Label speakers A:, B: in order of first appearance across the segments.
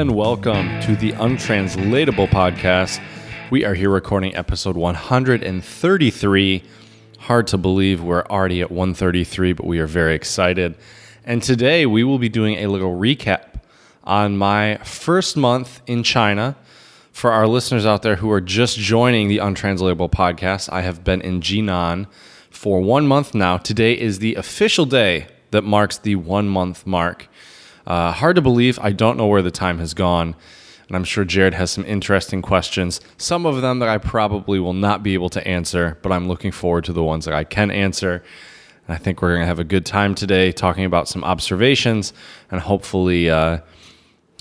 A: And welcome to the Untranslatable Podcast. We are here recording episode 133. Hard to believe we're already at 133, but we are very excited. And today we will be doing a little recap on my first month in China. For our listeners out there who are just joining the Untranslatable Podcast, I have been in Jinan for one month now. Today is the official day that marks the one month mark. Uh, hard to believe. I don't know where the time has gone. And I'm sure Jared has some interesting questions. Some of them that I probably will not be able to answer, but I'm looking forward to the ones that I can answer. And I think we're going to have a good time today talking about some observations and hopefully, uh,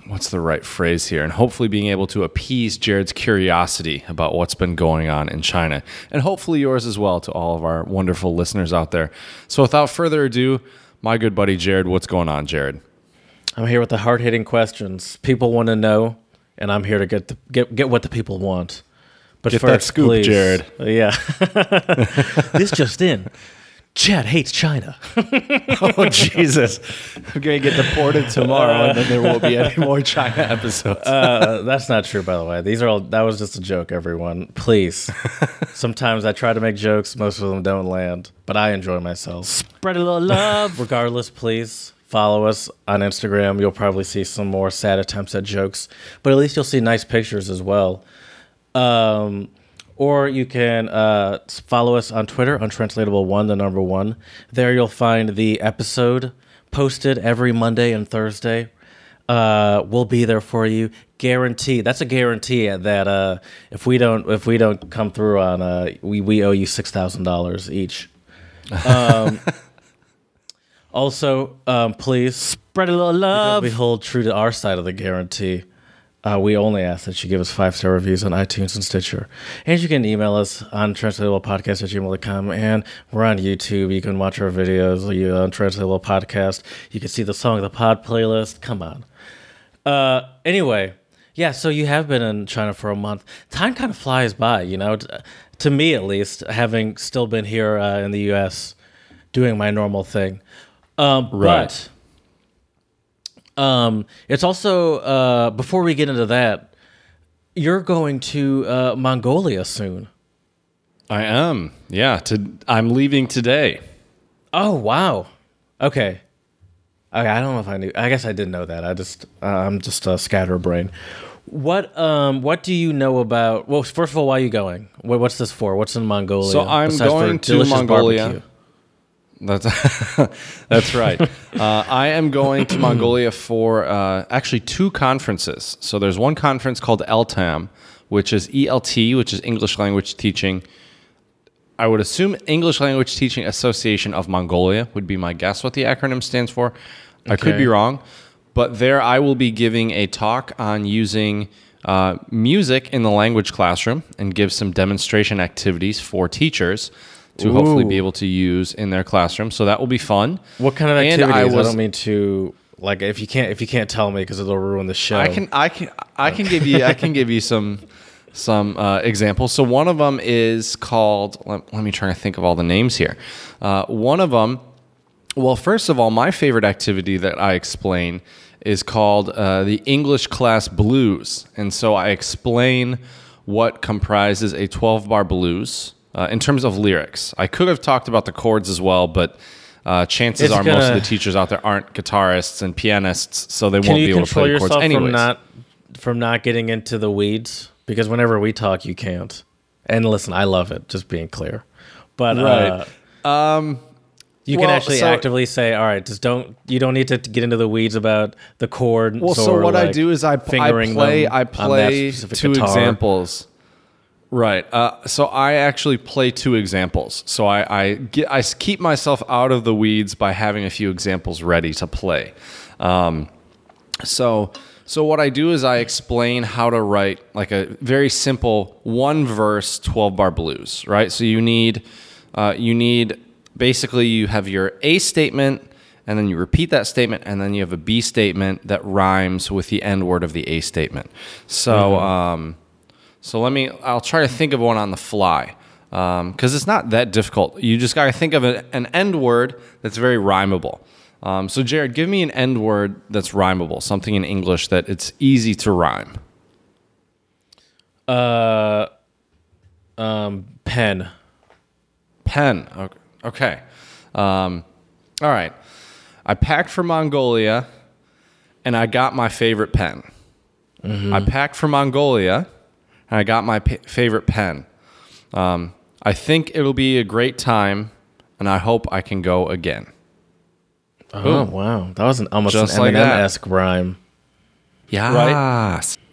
A: what's the right phrase here? And hopefully being able to appease Jared's curiosity about what's been going on in China. And hopefully yours as well to all of our wonderful listeners out there. So without further ado, my good buddy Jared, what's going on, Jared?
B: I'm here with the hard hitting questions. People want to know, and I'm here to get the, get get what the people want. But
A: Get
B: first,
A: that scoop,
B: please-
A: Jared.
B: Yeah. this just in. Chad hates China.
A: Oh Jesus! I'm gonna get deported tomorrow, and then there won't be any more China episodes.
B: Uh, that's not true, by the way. These are all. That was just a joke, everyone. Please. Sometimes I try to make jokes. Most of them don't land, but I enjoy myself. Spread a little love. Regardless, please follow us on Instagram. You'll probably see some more sad attempts at jokes, but at least you'll see nice pictures as well. Um, or you can uh, follow us on Twitter, untranslatable one, the number one. There you'll find the episode posted every Monday and Thursday. Uh, we'll be there for you, guarantee. That's a guarantee that uh, if we don't if we don't come through on uh, we we owe you six thousand dollars each. Um, also, um, please spread a little love. We hold true to our side of the guarantee. Uh, we only ask that you give us five star reviews on iTunes and Stitcher. And you can email us untranslatable podcast at gmail.com. And we're on YouTube. You can watch our videos you Untranslatable Podcast. You can see the Song of the Pod playlist. Come on. Uh, anyway, yeah, so you have been in China for a month. Time kind of flies by, you know, to me at least, having still been here uh, in the US doing my normal thing. Um,
A: Right.
B: But um, it's also, uh, before we get into that, you're going to uh, Mongolia soon.
A: I am, yeah. To I'm leaving today.
B: Oh, wow. Okay. Okay, I don't know if I knew. I guess I didn't know that. I just, uh, I'm just a scatterbrain. What, um, what do you know about? Well, first of all, why are you going? What, what's this for? What's in Mongolia?
A: So I'm going to Mongolia.
B: barbecue?
A: That's that's right. Uh, I am going to Mongolia for uh, actually two conferences. So there's one conference called ELTAM, which is ELT, which is English Language Teaching. I would assume English Language Teaching Association of Mongolia would be my guess what the acronym stands for. I could be wrong, but there I will be giving a talk on using uh, music in the language classroom and give some demonstration activities for teachers to hopefully be able to use in their classroom. So that will be fun.
B: What kind of
A: And
B: activities?
A: I
B: I,
A: was-
B: don't mean to like if you can't if you can't tell me because it'll ruin the show.
A: I can I can I can give you I can give you some some uh, examples. So one of them is called. Let, let me try to think of all the names here. Uh, one of them. Well, first of all, my favorite activity that I explain is called uh, the English class blues, and so I explain what comprises a 12 bar blues uh, in terms of lyrics. I could have talked about the chords as well, but. Uh, chances
B: It's
A: are most of
B: gonna-
A: the teachers out there aren't guitarists and pianists, so they
B: Can
A: won't
B: you
A: be able to
B: control
A: play the chords
B: yourself
A: anyways.
B: from not from not getting into the weeds? Because whenever we talk, you can't. And listen, I love it. Just being clear, but uh,
A: Um,
B: you
A: Well,
B: can actually
A: so-
B: actively say, "All right, just don't." You don't need to get into the weeds about the chord.
A: well, so what I do is I, I play I play two examples. Right. Uh, so I actually play two examples. So I I, get, I keep myself out of the weeds by having a few examples ready to play. Um, so so what I do is I explain how to write like a very simple one verse twelve bar blues. Right. So you need uh, you need basically you have your A statement and then you repeat that statement and then you have a B statement that rhymes with the end word of the A statement. So um, so let me I'll try to think of one on the fly. because it's not that difficult. You just got to think of a, an end word that's very rhymeable. Um, so, Jared, give me an end word that's rhymable, something in English that it's easy to rhyme.
B: Uh, um, pen.
A: Pen. Ok- Okay. Um, all right. I packed for Mongolia and I got my favorite pen. I packed for Mongolia and I got my p- favorite pen. Um, I think it'll be a great time and I hope I can go again.
B: Oh wow, that was an almost
A: Just
B: an
A: like.
B: Eminem esque rhyme.
A: Yeah.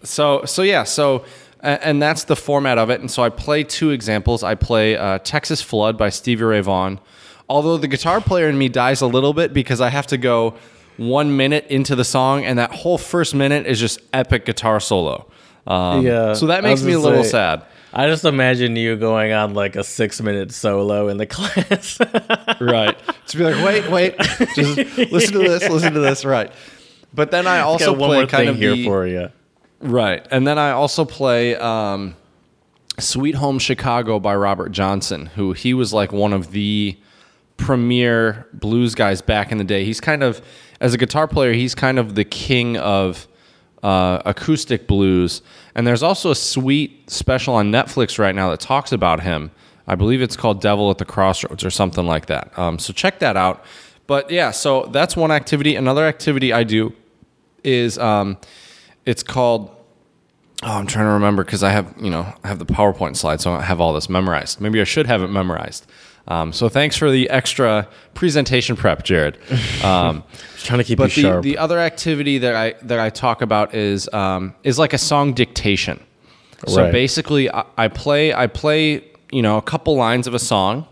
A: So so yeah. So and that's the format of it. And so I play two examples. I play uh, Texas Flood by Stevie Ray Vaughan. Although the guitar player in me dies a little bit because I have to go one minute into the song, and that whole first minute is just epic guitar solo. Um,
B: Yeah,
A: So that makes me a little
B: say-
A: sad.
B: I just imagine you going on like a six minute solo in the class.
A: right. To be like, wait, wait, just listen to this, listen to this, right. But then I also
B: Got one
A: play
B: more
A: kind
B: thing
A: of
B: here
A: the,
B: for you.
A: Right. And then I also play um, Sweet Home Chicago by Robert Johnson, who he was like one of the premier blues guys back in the day. He's kind of, as a guitar player, he's kind of the king of uh, acoustic blues. And there's also a sweet special on Netflix right now that talks about him. I believe it's called Devil at the Crossroads or something like that. Um, so check that out. But yeah, so that's one activity. Another activity I do is um, it's called Oh, I'm trying to remember because I have, you know, I have the PowerPoint slide, so I have all this memorized. Maybe I should have it memorized. Um, so thanks for the extra presentation prep, Jared. Um,
B: Just trying to keep
A: but
B: you
A: the,
B: sharp.
A: the other activity that I that I talk about is um, is like a song dictation. So
B: Right.
A: basically, I, I play I play you know a couple lines of a song,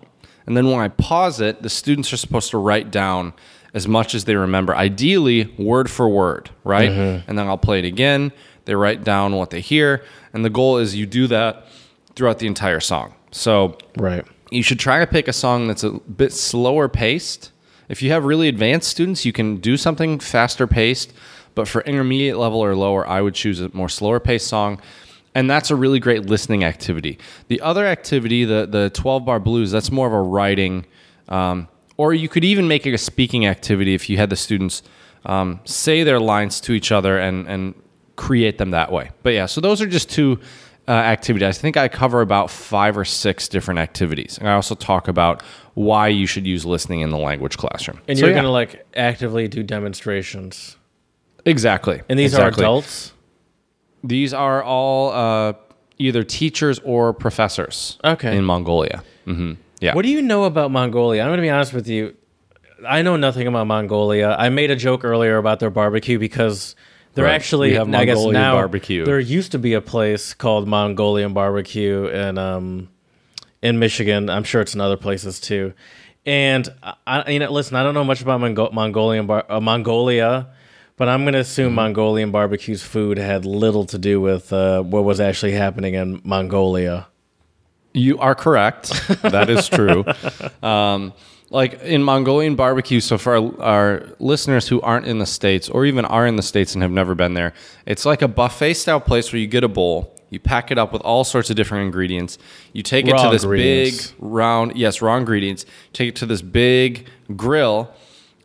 A: and then when I pause it, the students are supposed to write down as much as they remember, ideally word for word, right?
B: Mm-hmm.
A: And then I'll play it again. They write down what they hear, and the goal is you do that throughout the entire song. So
B: right.
A: You should try to pick a song that's a bit slower paced. If you have really advanced students, you can do something faster paced. But for intermediate level or lower, I would choose a more slower paced song. And that's a really great listening activity. The other activity, the, the 12 bar blues, that's more of a writing, um, or you could even make it a speaking activity if you had the students um, say their lines to each other and, and create them that way. But yeah, so those are just two uh, activities. I think I cover about five or six different activities. And I also talk about why you should use listening in the language classroom.
B: And
A: So,
B: you're
A: yeah,
B: gonna like actively do demonstrations.
A: exactly.
B: And these
A: exactly.
B: are adults.
A: These are all uh, either teachers or professors.
B: Okay.
A: In Mongolia. hmm Yeah.
B: What do you know about Mongolia? I'm gonna be honest with you. I know nothing about Mongolia. I made a joke earlier about their barbecue because they're
A: Right.
B: actually
A: We have
B: I guess
A: Mongolian
B: now
A: barbecue.
B: there used to be a place called Mongolian barbecue in um in Michigan. I'm sure it's in other places too. And I, you know, listen, I don't know much about Mongo- Mongolian bar- uh, Mongolia, but I'm gonna assume
A: Mm-hmm.
B: Mongolian barbecue's food had little to do with uh, what was actually happening in Mongolia.
A: You are correct. That is true. um, like in Mongolian barbecue, so for our, our listeners who aren't in the States or even are in the States and have never been there, it's like a buffet style place where you get a bowl, you pack it up with all sorts of different ingredients, you take it to this big round, yes, raw ingredients, take it to this big grill.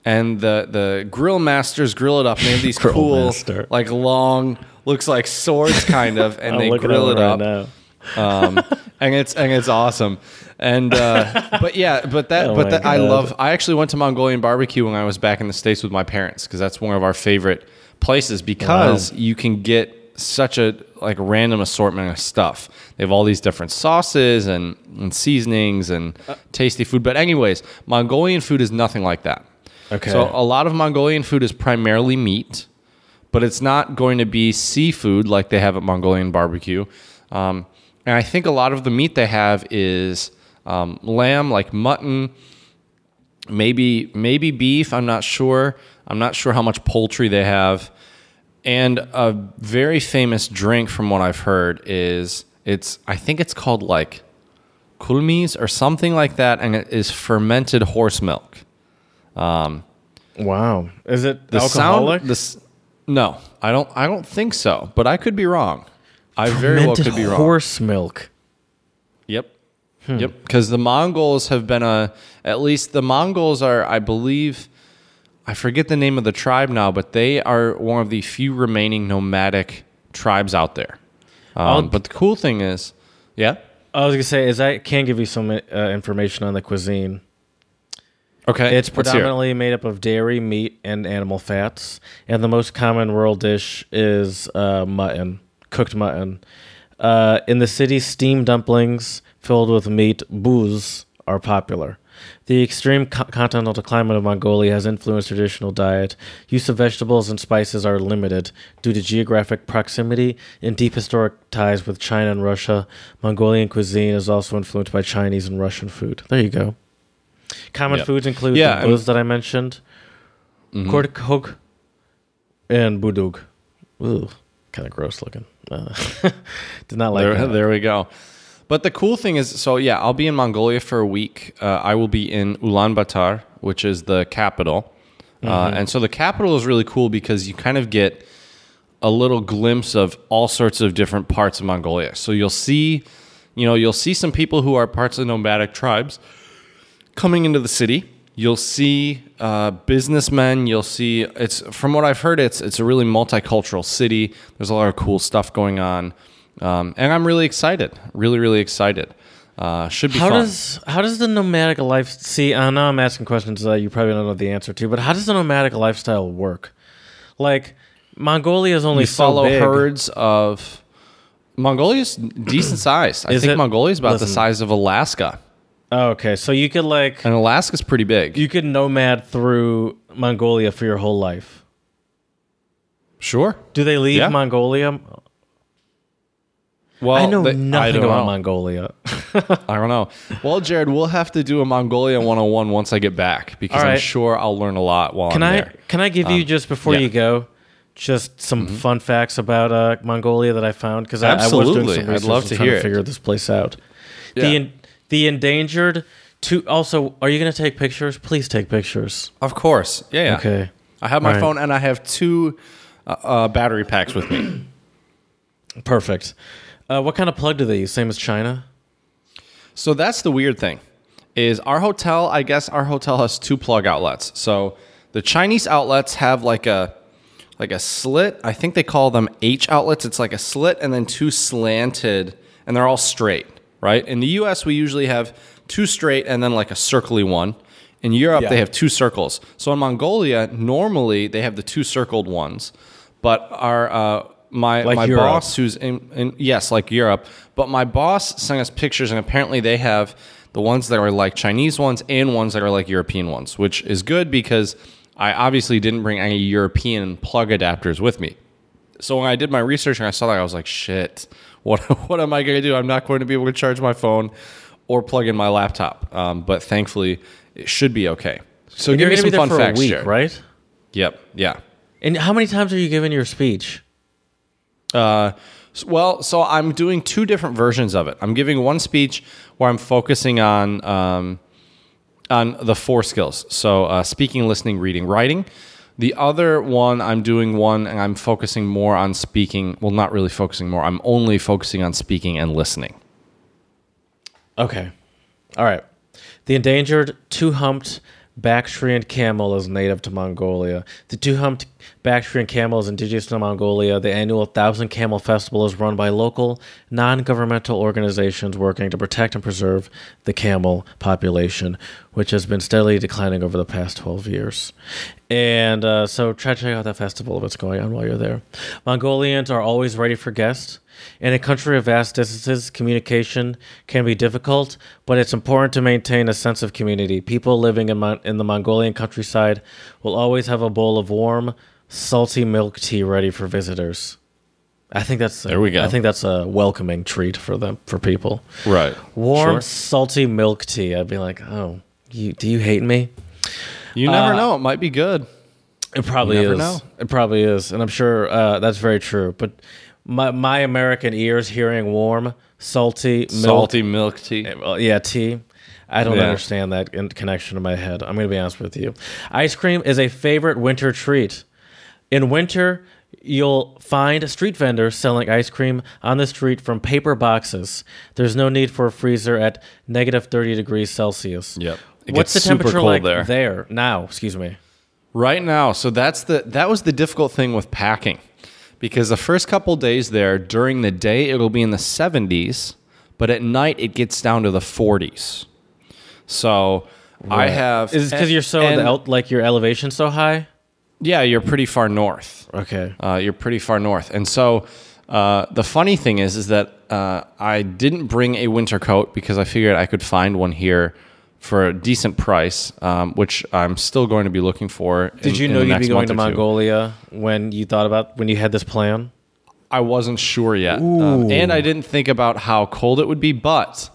A: And the, the grill masters grill it up. And they have these cool,
B: master.
A: like long, looks like swords kind of, and they grill
B: at
A: it
B: right
A: up
B: now.
A: Um, and it's and it's awesome. And uh, but yeah, but that
B: Oh
A: but that I love. I actually went to Mongolian barbecue when I was back in the states with my parents because that's one of our favorite places because you can get such a like random assortment of stuff. They have all these different sauces and, and seasonings and
B: Uh,
A: tasty food. But anyways, Mongolian food is nothing like that.
B: Okay.
A: So a lot of Mongolian food is primarily meat, but it's not going to be seafood like they have at Mongolian barbecue. Um, and I think a lot of the meat they have is um, lamb, like mutton, maybe maybe beef. I'm not sure. I'm not sure how much poultry they have. And a very famous drink, from what I've heard, is it's I think it's called like kulmis or something like that, and it is fermented horse milk.
B: Wow. Is it
A: The
B: alcoholic?
A: sound, the no, I don't. I don't think so, but I could be wrong. I very well could be wrong.
B: horse milk.
A: Yep. Yep. Because the Mongols have been a, at least the Mongols are, I believe, I forget the name of the tribe now, but they are one of the few remaining nomadic tribes out there. Um, but the cool thing is, yeah.
B: I was gonna say is I can give you some uh, information on the cuisine.
A: Okay,
B: It's
A: let's hear it.
B: predominantly made up of dairy, meat, and animal fats, and the most common rural dish is uh, mutton, cooked mutton. Uh, in the city, steamed dumplings filled with meat, buuz, are popular. The extreme co- continental climate of Mongolia has influenced traditional diet. Use of vegetables and spices are limited due to geographic proximity and deep historic ties with China and Russia. Mongolian cuisine is also influenced by Chinese and Russian food. There you go. Common
A: Yeah.
B: foods include
A: Yeah,
B: the buuz that I mentioned. Khorkhog, and Boodog. Ooh, kind of gross looking. Uh, did not like
A: there,
B: that.
A: there we go. But the cool thing is, so yeah, I'll be in Mongolia for a week. Uh, I will be in Ulaanbaatar, which is the capital, uh, and so the capital is really cool because you kind of get a little glimpse of all sorts of different parts of Mongolia. So you'll see, you know, you'll see some people who are parts of nomadic tribes coming into the city. You'll see uh, businessmen. You'll see it's from what I've heard. It's it's a really multicultural city. There's a lot of cool stuff going on, um, and I'm really excited. Really, really excited. Uh, should be
B: How
A: fun.
B: does how does the nomadic life see? I know I'm asking questions that you probably don't know the answer to, but how does the nomadic lifestyle work? Like Mongolia is only
A: you
B: so
A: follow
B: big.
A: herds of Mongolia's decent size. I
B: Is
A: think
B: it?
A: Mongolia is about the size of Alaska,
B: Oh, okay, so you could like
A: and Alaska's pretty big.
B: you could nomad through Mongolia for your whole life.
A: sure.
B: Do they leave
A: Yeah.
B: Mongolia?
A: Well,
B: I know
A: they-
B: nothing
A: don't
B: about
A: know.
B: Mongolia.
A: I don't know. Well, Jared, we'll have to do a Mongolia 101 once I get back because
B: All
A: I'm
B: right.
A: sure I'll learn a lot while
B: Can
A: I'm
B: I
A: there.
B: can I give you just before
A: yeah.
B: you go, just some fun facts about uh, Mongolia that I found because I, I was
A: Absolutely.
B: doing some
A: I'd
B: research
A: love
B: and
A: to
B: trying
A: hear
B: to
A: it.
B: figure this place out. The
A: Yeah.
B: en- the endangered. To also, are you going to take pictures? Please take pictures.
A: Of course. Yeah, yeah.
B: Okay.
A: I have my
B: right.
A: phone and I have two uh, uh, battery packs with me.
B: Perfect. Uh, what kind of plug do they use? Same as China.
A: So that's the weird thing. Is our hotel, I guess our hotel has two plug outlets. So the Chinese outlets have like a like a slit. I think they call them H outlets. It's like a slit and then two slanted and they're all straight, right? In the US we usually have two straight and then like a circly one. In Europe
B: Yeah.
A: they have two circles. So in Mongolia normally they have the two circled ones. But our uh my
B: Like
A: my
B: Europe.
A: boss who's in, in yes, like Europe. But my boss sent us pictures, and apparently they have the ones that are like Chinese ones and ones that are like European ones, which is good because I obviously didn't bring any European plug adapters with me. So when I did my research and I saw that, I was like, shit, what what am I going to do? I'm not going to be able to charge my phone or plug in my laptop. Um, but thankfully, it should be okay. So
B: And
A: give me some fun
B: for
A: facts,
B: a week, right?
A: Yep. Yeah.
B: And how many times are you giving your speech?
A: Uh, well, so I'm doing two different versions of it. I'm giving one speech where I'm focusing on um, on the four skills. So uh, speaking, listening, reading, writing. The other one, I'm doing one, and I'm focusing more on speaking. Well, not really focusing more. I'm only focusing on speaking and listening.
B: Okay. All right. The endangered two humped Bactrian camel is native to Mongolia. The two humped Bactrian camel is indigenous to Mongolia. The annual Thousand Camel Festival is run by local, non governmental organizations working to protect and preserve the camel population, which has been steadily declining over the past 12 years. And uh, so try to check out that festival if it's going on while you're there. Mongolians are always ready for guests. In a country of vast distances, communication can be difficult, but it's important to maintain a sense of community. People living in, Mon- in the Mongolian countryside will always have a bowl of warm, salty milk tea ready for visitors. I think that's a,
A: There we go.
B: I think that's a welcoming treat for them for people.
A: Right.
B: Warm,
A: Sure.
B: salty milk tea. I'd be like, oh, you, do you hate me?
A: You never
B: Uh,
A: know. It might be good.
B: It probably
A: You never
B: is.
A: know.
B: It probably is, and I'm sure uh, that's very true. But my my American ears hearing warm, salty, milk,
A: Salty milk tea.
B: well, yeah, tea. I don't
A: Yeah.
B: understand that in connection in my head. I'm going to be honest with you. Ice cream is a favorite winter treat. In winter, you'll find street vendors selling ice cream on the street from paper boxes. There's no need for a freezer at negative 30 degrees Celsius.
A: Yep. It
B: What's the temperature
A: cold
B: like
A: there.
B: there now? Excuse me.
A: Right now, so that's the that was the difficult thing with packing, because the first couple days there during the day it'll be in the 70s, but at night it gets down to the 40s. So I have
B: Is it because you're so
A: and-
B: the like your elevation so high?
A: Yeah you're pretty far north.
B: Okay.
A: Uh, you're pretty far north, and so uh, the funny thing is, is that uh, I didn't bring a winter coat because I figured I could find one here for a decent price, um, which I'm still going to be looking for.
B: Did
A: in-
B: you
A: in
B: know you'd be going to. Mongolia when you thought about when you had this plan?
A: I wasn't sure yet, um, and I didn't think about how cold it would be, but.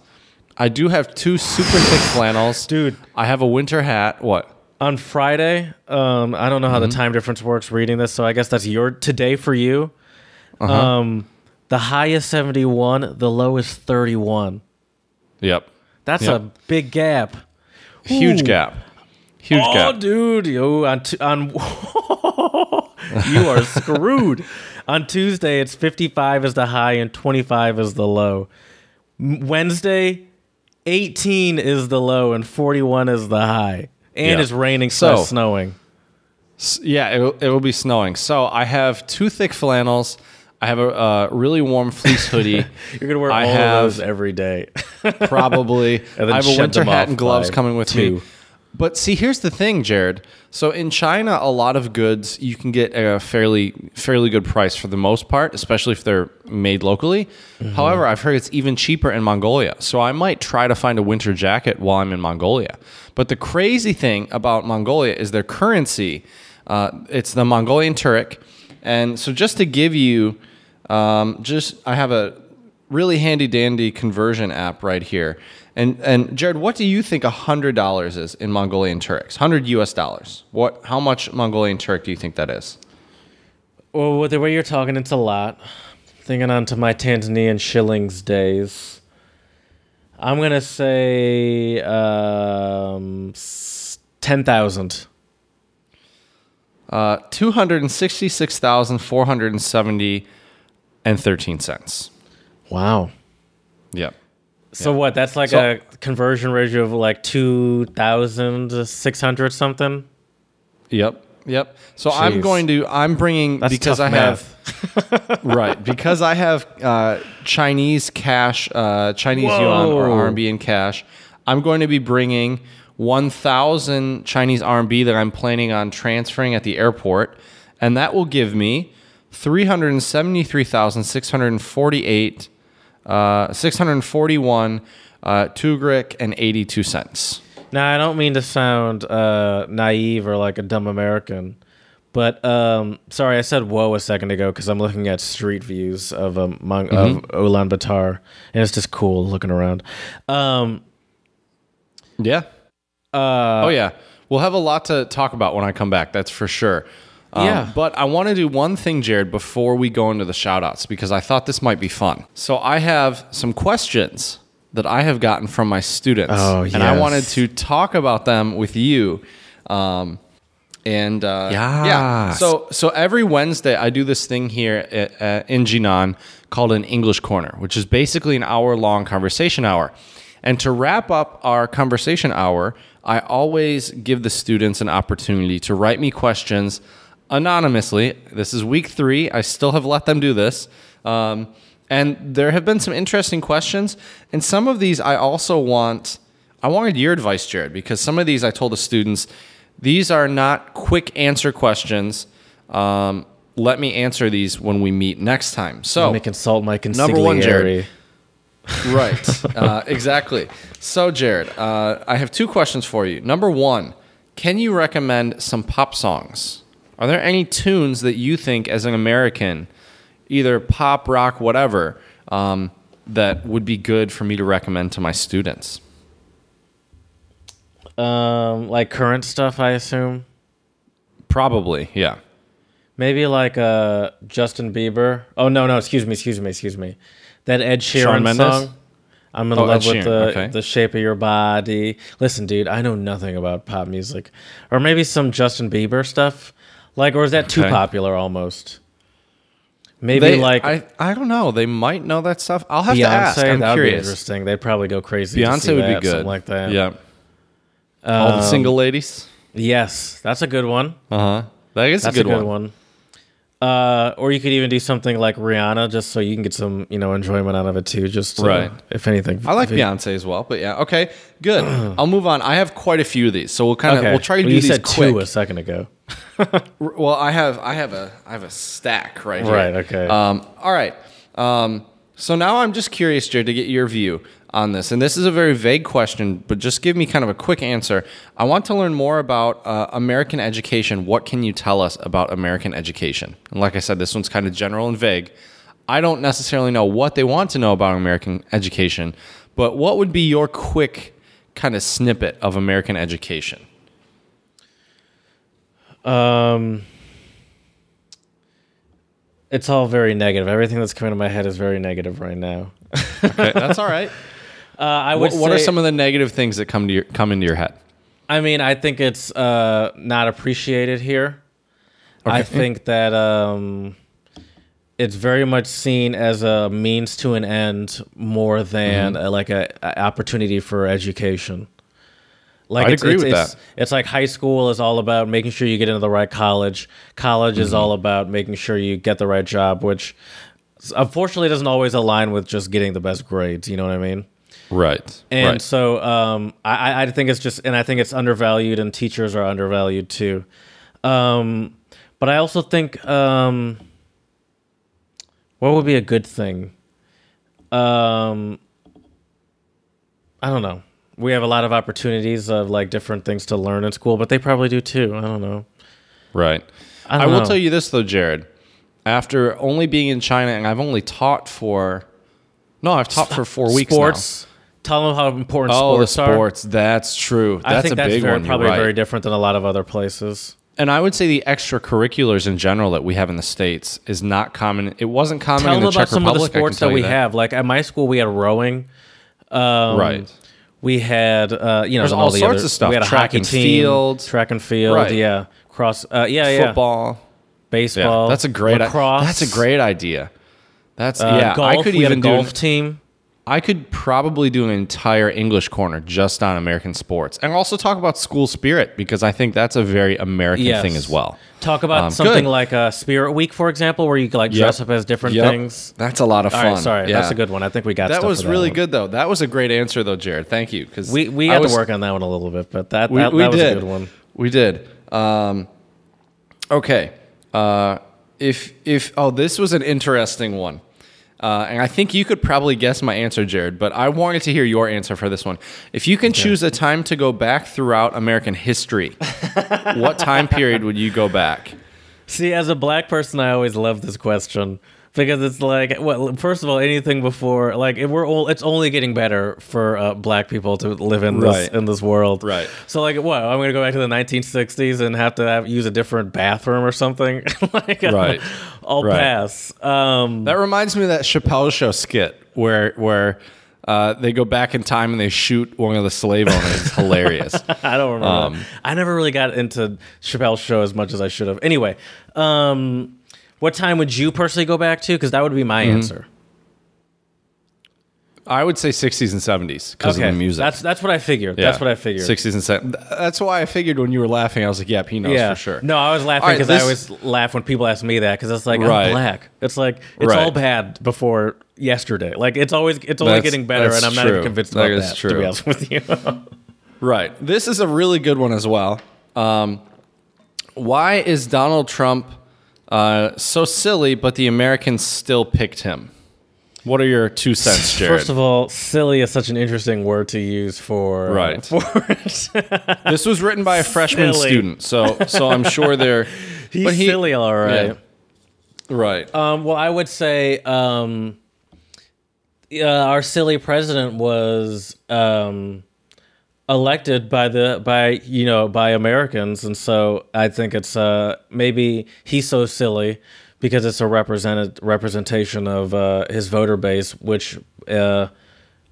A: I do have two super thick flannels,
B: Dude.
A: I have a winter hat. What?
B: On Friday, um, I don't know how the time difference works reading this, so I guess that's your today for you. Um, the high is 71, the low is 31.
A: Yep,
B: That's
A: Yep.
B: a big gap.
A: huge
B: Ooh.
A: gap. Huge
B: oh,
A: gap.
B: dude, yo, on t- on you are screwed. on Tuesday, it's 55 is the high and 25 is the low. Wednesday, 18 is the low and 41 is the high. And
A: Yeah.
B: it's raining
A: So-
B: slash snowing.
A: S- Yeah, it'll, it'll be snowing. So I have two thick flannels. I have a, uh really warm fleece hoodie.
B: You're gonna wear
A: I
B: all
A: have-
B: of those every day.
A: probably.
B: And then
A: I have a winter hat and gloves coming with me. But see, here's the thing, Jared. So in China, a lot of goods you can get a fairly fairly good price for the most part, especially if they're made locally.
B: Mm-hmm.
A: However, I've heard it's even cheaper in Mongolia. So I might try to find a winter jacket while I'm in Mongolia. But the crazy thing about Mongolia is their currency. Uh, it's the Mongolian Turk, and so just to give you, um, just I have a really handy dandy conversion app right here. And and Jared, what do you think hundred dollars is in Mongolian Turks? Hundred U.S. dollars. What? How much Mongolian Turk do you think that is?
B: well, with the way you're talking, it's a lot. Thinking on to my Tanzanian shillings days. I'm gonna say um, ten thousand.
A: Uh, two hundred and sixty-six thousand four hundred and seventy and thirteen cents.
B: Wow.
A: Yep.
B: So what? That's like
A: So-
B: a conversion ratio of like two thousand six hundred something.
A: Yep. Yep. So I'm going to. I'm bringing
B: That's
A: because I have right because I have uh, Chinese cash, uh, Chinese yuan or RMB in cash. I'm going to be bringing 1,000 Chinese RMB that I'm planning on transferring at the airport, and that will give me 373,648, uh, 641 uh, Tugrik and 82 cents.
B: Now I don't mean to sound uh, naive or like a dumb American, but um, sorry, I said whoa a second ago because I'm looking at street views of um, Mon- of Ulaanbaatar, and it's just cool looking around. Um,
A: Yeah.
B: uh,
A: Oh yeah, we'll have a lot to talk about when I come back. That's for sure. Um,
B: Yeah.
A: But I want to do one thing, Jared, before we go into the shout outs, because I thought this might be fun. So I have some questions that I have gotten from my students.
B: Oh,
A: And I wanted to talk about them with you. Um, and uh, yeah, so so every Wednesday I do this thing here at, uh, in Jinan called an English Corner, which is basically an hour long conversation hour. And to wrap up our conversation hour, I always give the students an opportunity to write me questions anonymously. This is week three. I still have let them do this. Um, and there have been some interesting questions. And some of these I also want, I wanted your advice, Jared, because some of these I told the students, these are not quick answer questions. Um, let me answer these when we meet next time. So,
B: let me consult my consigliere.
A: Number one, Jared. right. Uh, exactly. So, Jared, uh, I have two questions for you. Number one, can you recommend some pop songs? Are there any tunes that you think, as an American, either pop, rock, whatever, um, that would be good for me to recommend to my students?
B: Um, like current stuff, I assume.
A: Probably, yeah.
B: Maybe like uh, Justin Bieber. Oh no, no, excuse me, excuse me, excuse me. That Ed Sheeran song. I'm in
A: Oh,
B: love with the
A: okay.
B: the shape of your body. Listen, dude, I know nothing about pop music, or maybe some Justin Bieber stuff. Like, or is that too
A: Okay.
B: popular almost? Maybe
A: They,
B: like
A: I, I don't know. They might know that stuff. I'll have to ask.
B: Beyonce.
A: I'm
B: That would be interesting. They'd probably go crazy.
A: Beyonce would be good.
B: like that.
A: Yeah. All the
B: Um,
A: single ladies.
B: Yes, that's a good one.
A: Uh huh. That is
B: That's
A: a good, one.
B: one. Uh, or you could even do something like Rihanna, just so you can get some, you know, enjoyment out of it too. Just to,
A: Right.
B: if anything.
A: I like Beyonce as well, but yeah, okay, good. I'll move on. I have quite a few of these, so we'll kind of
B: Okay.
A: we'll try to
B: Well,
A: do
B: you
A: these
B: said
A: quick.
B: two a second ago.
A: Well, I have I have a I have a stack right here.
B: Right, okay.
A: Um, all right. Um, so now I'm just curious, Jared, to get your view on this. And this is a very vague question, but just give me kind of a quick answer. I want to learn more about uh, American education. What can you tell us about American education? And like I said, this one's kind of general and vague. I don't necessarily know what they want to know about American education, but what would be your quick kind of snippet of American education?
B: Um, it's all very negative. Everything that's coming to my head is very negative right now.
A: Okay, that's all right.
B: Uh, I would
A: What, what are some of the negative things that come to your, come into your head?
B: I mean, I think it's uh, not appreciated here. I think that um, it's very much seen as a means to an end more than
A: Mm-hmm.
B: uh like a, a opportunity for education. Like
A: I'd
B: it's,
A: agree
B: it's,
A: with
B: it's,
A: that.
B: It's like high school is all about making sure you get into the right college. College
A: Mm-hmm.
B: is all about making sure you get the right job, which unfortunately doesn't always align with just getting the best grades. You know what I mean?
A: Right.
B: And
A: right.
B: so um, I, I- I think it's just, and I think it's undervalued, and teachers are undervalued too. Um, but I also think, um, what would be a good thing? Um, I don't know. We have a lot of opportunities of like different things to learn in school, but they probably do too. I don't know.
A: Right.
B: I
A: I, will
B: know.
A: tell you this though, Jared. After only being in China, and I've only taught for, no, I've taught for four weeks now.
B: sports. Tell them how important
A: Oh,
B: sports,
A: the
B: are.
A: sports. That's true. That's
B: I think
A: a
B: that's
A: big
B: very,
A: one.
B: Probably
A: right.
B: very different than a lot of other places.
A: and I would say the extracurriculars in general that we have in the states is not common. It wasn't common
B: Tell
A: in the
B: about
A: Czech
B: some of the
A: Republic. I can
B: sports that we have. Like at my school, we had rowing. Um,
A: Right.
B: We had, uh, you know,
A: There's
B: and
A: all
B: the
A: sorts
B: other-
A: of stuff.
B: We had a
A: Track
B: hockey
A: and
B: team,
A: field.
B: track and field.
A: Right.
B: Yeah, cross. Uh, yeah, yeah.
A: Football. Yeah,
B: baseball.
A: that's a great.
B: lacrosse.
A: That's a great idea. That's
B: Uh,
A: yeah.
B: golf.
A: I could
B: we
A: even
B: a
A: do.
B: golf team.
A: I could probably do an entire English corner just on American sports, and also talk about school spirit because I think that's a very American
B: Yes.
A: thing as well.
B: Talk about
A: Um,
B: something
A: good.
B: like a Spirit Week, for example, where you like dress up as different
A: Yep.
B: things.
A: That's a lot of fun.
B: right, sorry,
A: Yeah.
B: that's a good one. I think we got
A: That was
B: for
A: really
B: one.
A: good though. That was a great answer though, Jared. Thank you because
B: We we had to work on that one a little bit, but that
A: We,
B: that,
A: we
B: that was a good one.
A: We did. Um, okay. Uh, if if oh, this was an interesting one, uh, and I think you could probably guess my answer, Jared. But I wanted to hear your answer for this one. If you can choose a time to go back throughout American history, what time period would you go back?
B: See, as a black person, I always love this question because it's like, well, first of all, anything before, like, we're all, it's only getting better for uh, black people to live in this
A: Right.
B: in this world.
A: Right.
B: So, like, what? I'm gonna go back to the 1960s and have to have, use a different bathroom or something. like,
A: Right.
B: I'll
A: Right.
B: pass. Um,
A: That reminds me of that Chappelle show skit where where. Uh, they go back in time and they shoot one of the slave owners. It's hilarious.
B: I don't remember.
A: Um,
B: I never really got into Chappelle's show as much as I should have. Anyway, um, what time would you personally go back to? Because that would be my
A: Mm-hmm.
B: answer.
A: I would say 60s and 70s because of the music.
B: That's that's what I figured. That's what I figured.
A: 60s and 70s. That's why I figured when you were laughing, I was like, yeah, he knows
B: yeah,
A: for sure.
B: No, I was laughing because I
A: this-
B: always laugh when people ask me that because it's like
A: Right.
B: I'm black. It's like it's
A: Right.
B: all bad before yesterday. Like it's always it's only
A: That's-
B: getting better, and I'm not even convinced
A: That
B: about that. To
A: true.
B: be honest with you,
A: Right. This is a really good one as well. Um, why is Donald Trump uh, so silly, but the Americans still picked him? What are your two cents, Jared?
B: first of all, silly is such an interesting word to use for
A: Right.
B: For
A: this was written by a freshman
B: Silly.
A: student, so so I'm sure they're.
B: he's
A: but he-
B: silly, all right.
A: Yeah. Right.
B: Um, well, I would say um, uh, our silly president was um, elected by the by you know by Americans, and so I think it's uh, maybe he's so silly because it's a represented representation of uh, his voter base, which uh,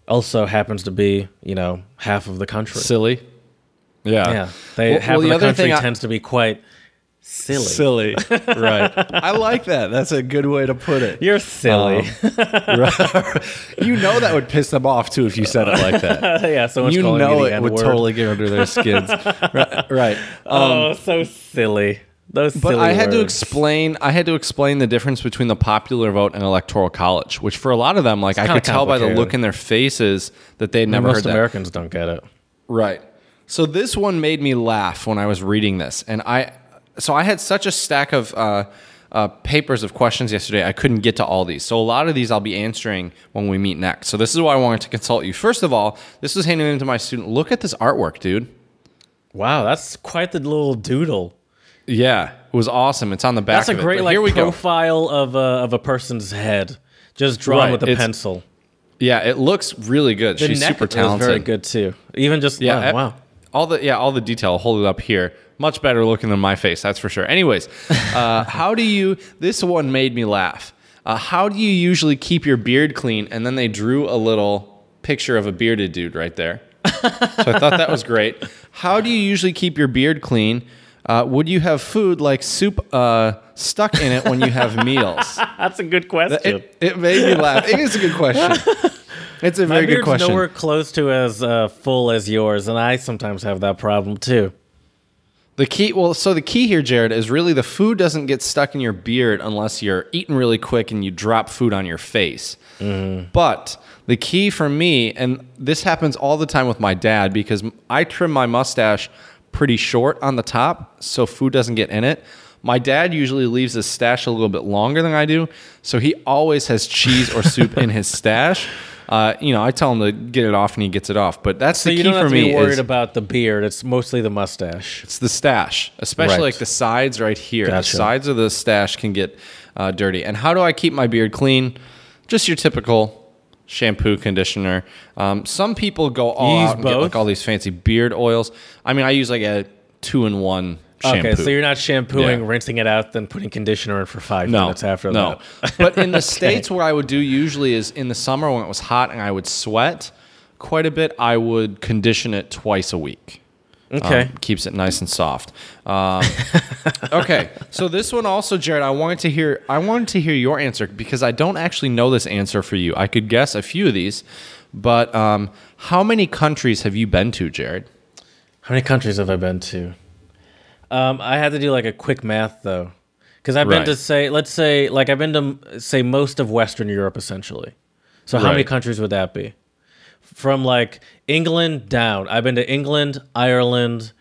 B: also happens to be you know half of the country.
A: Silly. Yeah.
B: yeah, they
A: Well-
B: half
A: well,
B: of
A: the
B: the country
A: thing I-
B: tends to be quite silly.
A: Silly. right. I like that. That's a good way to put it.
B: You're silly.
A: Um, you know that would piss them off too if you said it like that.
B: yeah, so
A: you know it would totally get under their skins. right. right.
B: oh, um, so silly. Those
A: But I had to explain. I had to explain the difference between the popular vote and electoral college, which for a lot of them, like I could tell by the look in their faces that they'd never
B: Most
A: that.
B: Americans don't get it.
A: Right. So this one made me laugh when I was reading this, and I, so I had such a stack of uh, uh, papers of questions yesterday. I couldn't get to all these. So a lot of these I'll be answering when we meet next. So this is why I wanted to consult you. First of all, this was handed in to my student. Look at this artwork, dude.
B: Wow, that's quite the little doodle.
A: Yeah, it was awesome. It's on the back.
B: That's a
A: it.
B: great
A: But
B: like
A: here we go.
B: profile of a of a person's head, just drawn
A: Right,
B: with a pencil.
A: Yeah, it looks really good.
B: The
A: She's
B: neck
A: super
B: is
A: talented.
B: very good too. Even just
A: Yeah, e-
B: wow.
A: All the yeah, all the detail. Hold it up here. Much better looking than my face, that's for sure. Anyways, uh, how do you? This one made me laugh. Uh, how do you usually keep your beard clean? And then they drew a little picture of a bearded dude right there. so I thought that was great. How do you usually keep your beard clean? Uh, would you have food like soup uh, stuck in it when you have meals?
B: That's a good question.
A: It, it made me laugh. It is a good question. It's a
B: My
A: very good
B: beard's
A: question.
B: nowhere close to as uh, full as yours, and I sometimes have that problem too.
A: The key, well, so the key here, Jared, is really the food doesn't get stuck in your beard unless you're eating really quick and you drop food on your face. Mm-hmm. But the key for me, and this happens all the time with my dad because I trim my mustache pretty short on the top so food doesn't get in it. My dad usually leaves his stash a little bit longer than I do, so he always has cheese or soup in his stash. Uh, you know, I tell him to get it off and he gets it off. But that's
B: So
A: the
B: you
A: key
B: don't have
A: for
B: to
A: me.
B: be worried
A: is-
B: about the beard. It's mostly the mustache.
A: it's the stash, especially
B: Right.
A: like the sides right here. The sides of the stash can get uh, dirty. And how do I keep my beard clean? Just your typical shampoo, conditioner. Um, some people go all out and get like all these fancy beard oils. I mean, I use like a two-in-one shampoo.
B: Okay, so you're not shampooing,
A: Yeah.
B: rinsing it out, then putting conditioner in for five
A: no,
B: minutes after
A: no.
B: that.
A: but in the states, where I would do usually is in the summer when it was hot and I would sweat quite a bit. I would condition it twice a week.
B: Okay.
A: Um, keeps it nice and soft. Um, okay, so this one also, Jared. I wanted to hear. I wanted to hear your answer because I don't actually know this answer for you. I could guess a few of these, but um, how many countries have you been to, Jared?
B: How many countries have I been to? Um, I had to do like a quick math though, because I've been
A: Right.
B: to say, let's say, like I've been to say most of Western Europe essentially. So how many countries would that be? From like England down, I've been to England, Ireland,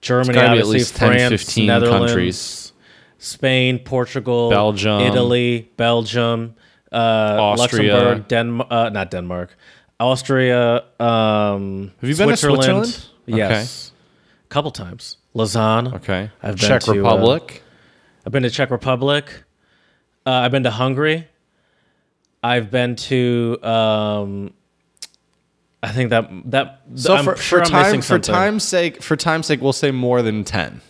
B: Germany,
A: gotta at
B: obviously,
A: least 10,
B: France,
A: 15
B: Netherlands,
A: countries.
B: Spain, Portugal,
A: Belgium.
B: Italy, Belgium, uh,
A: Austria.
B: Luxembourg, Denmark, uh, not Denmark, Austria. Um,
A: Have you been to Switzerland?
B: Yes, a couple times. Lausanne.
A: Okay,
B: I've been
A: Czech
B: to, uh,
A: Republic.
B: I've been to Czech Republic. Uh, I've been to Hungary. I've been to. Um, I think that that.
A: so
B: I'm
A: for,
B: sure
A: for
B: I'm
A: time for time's sake, for time's sake, we'll say more than ten.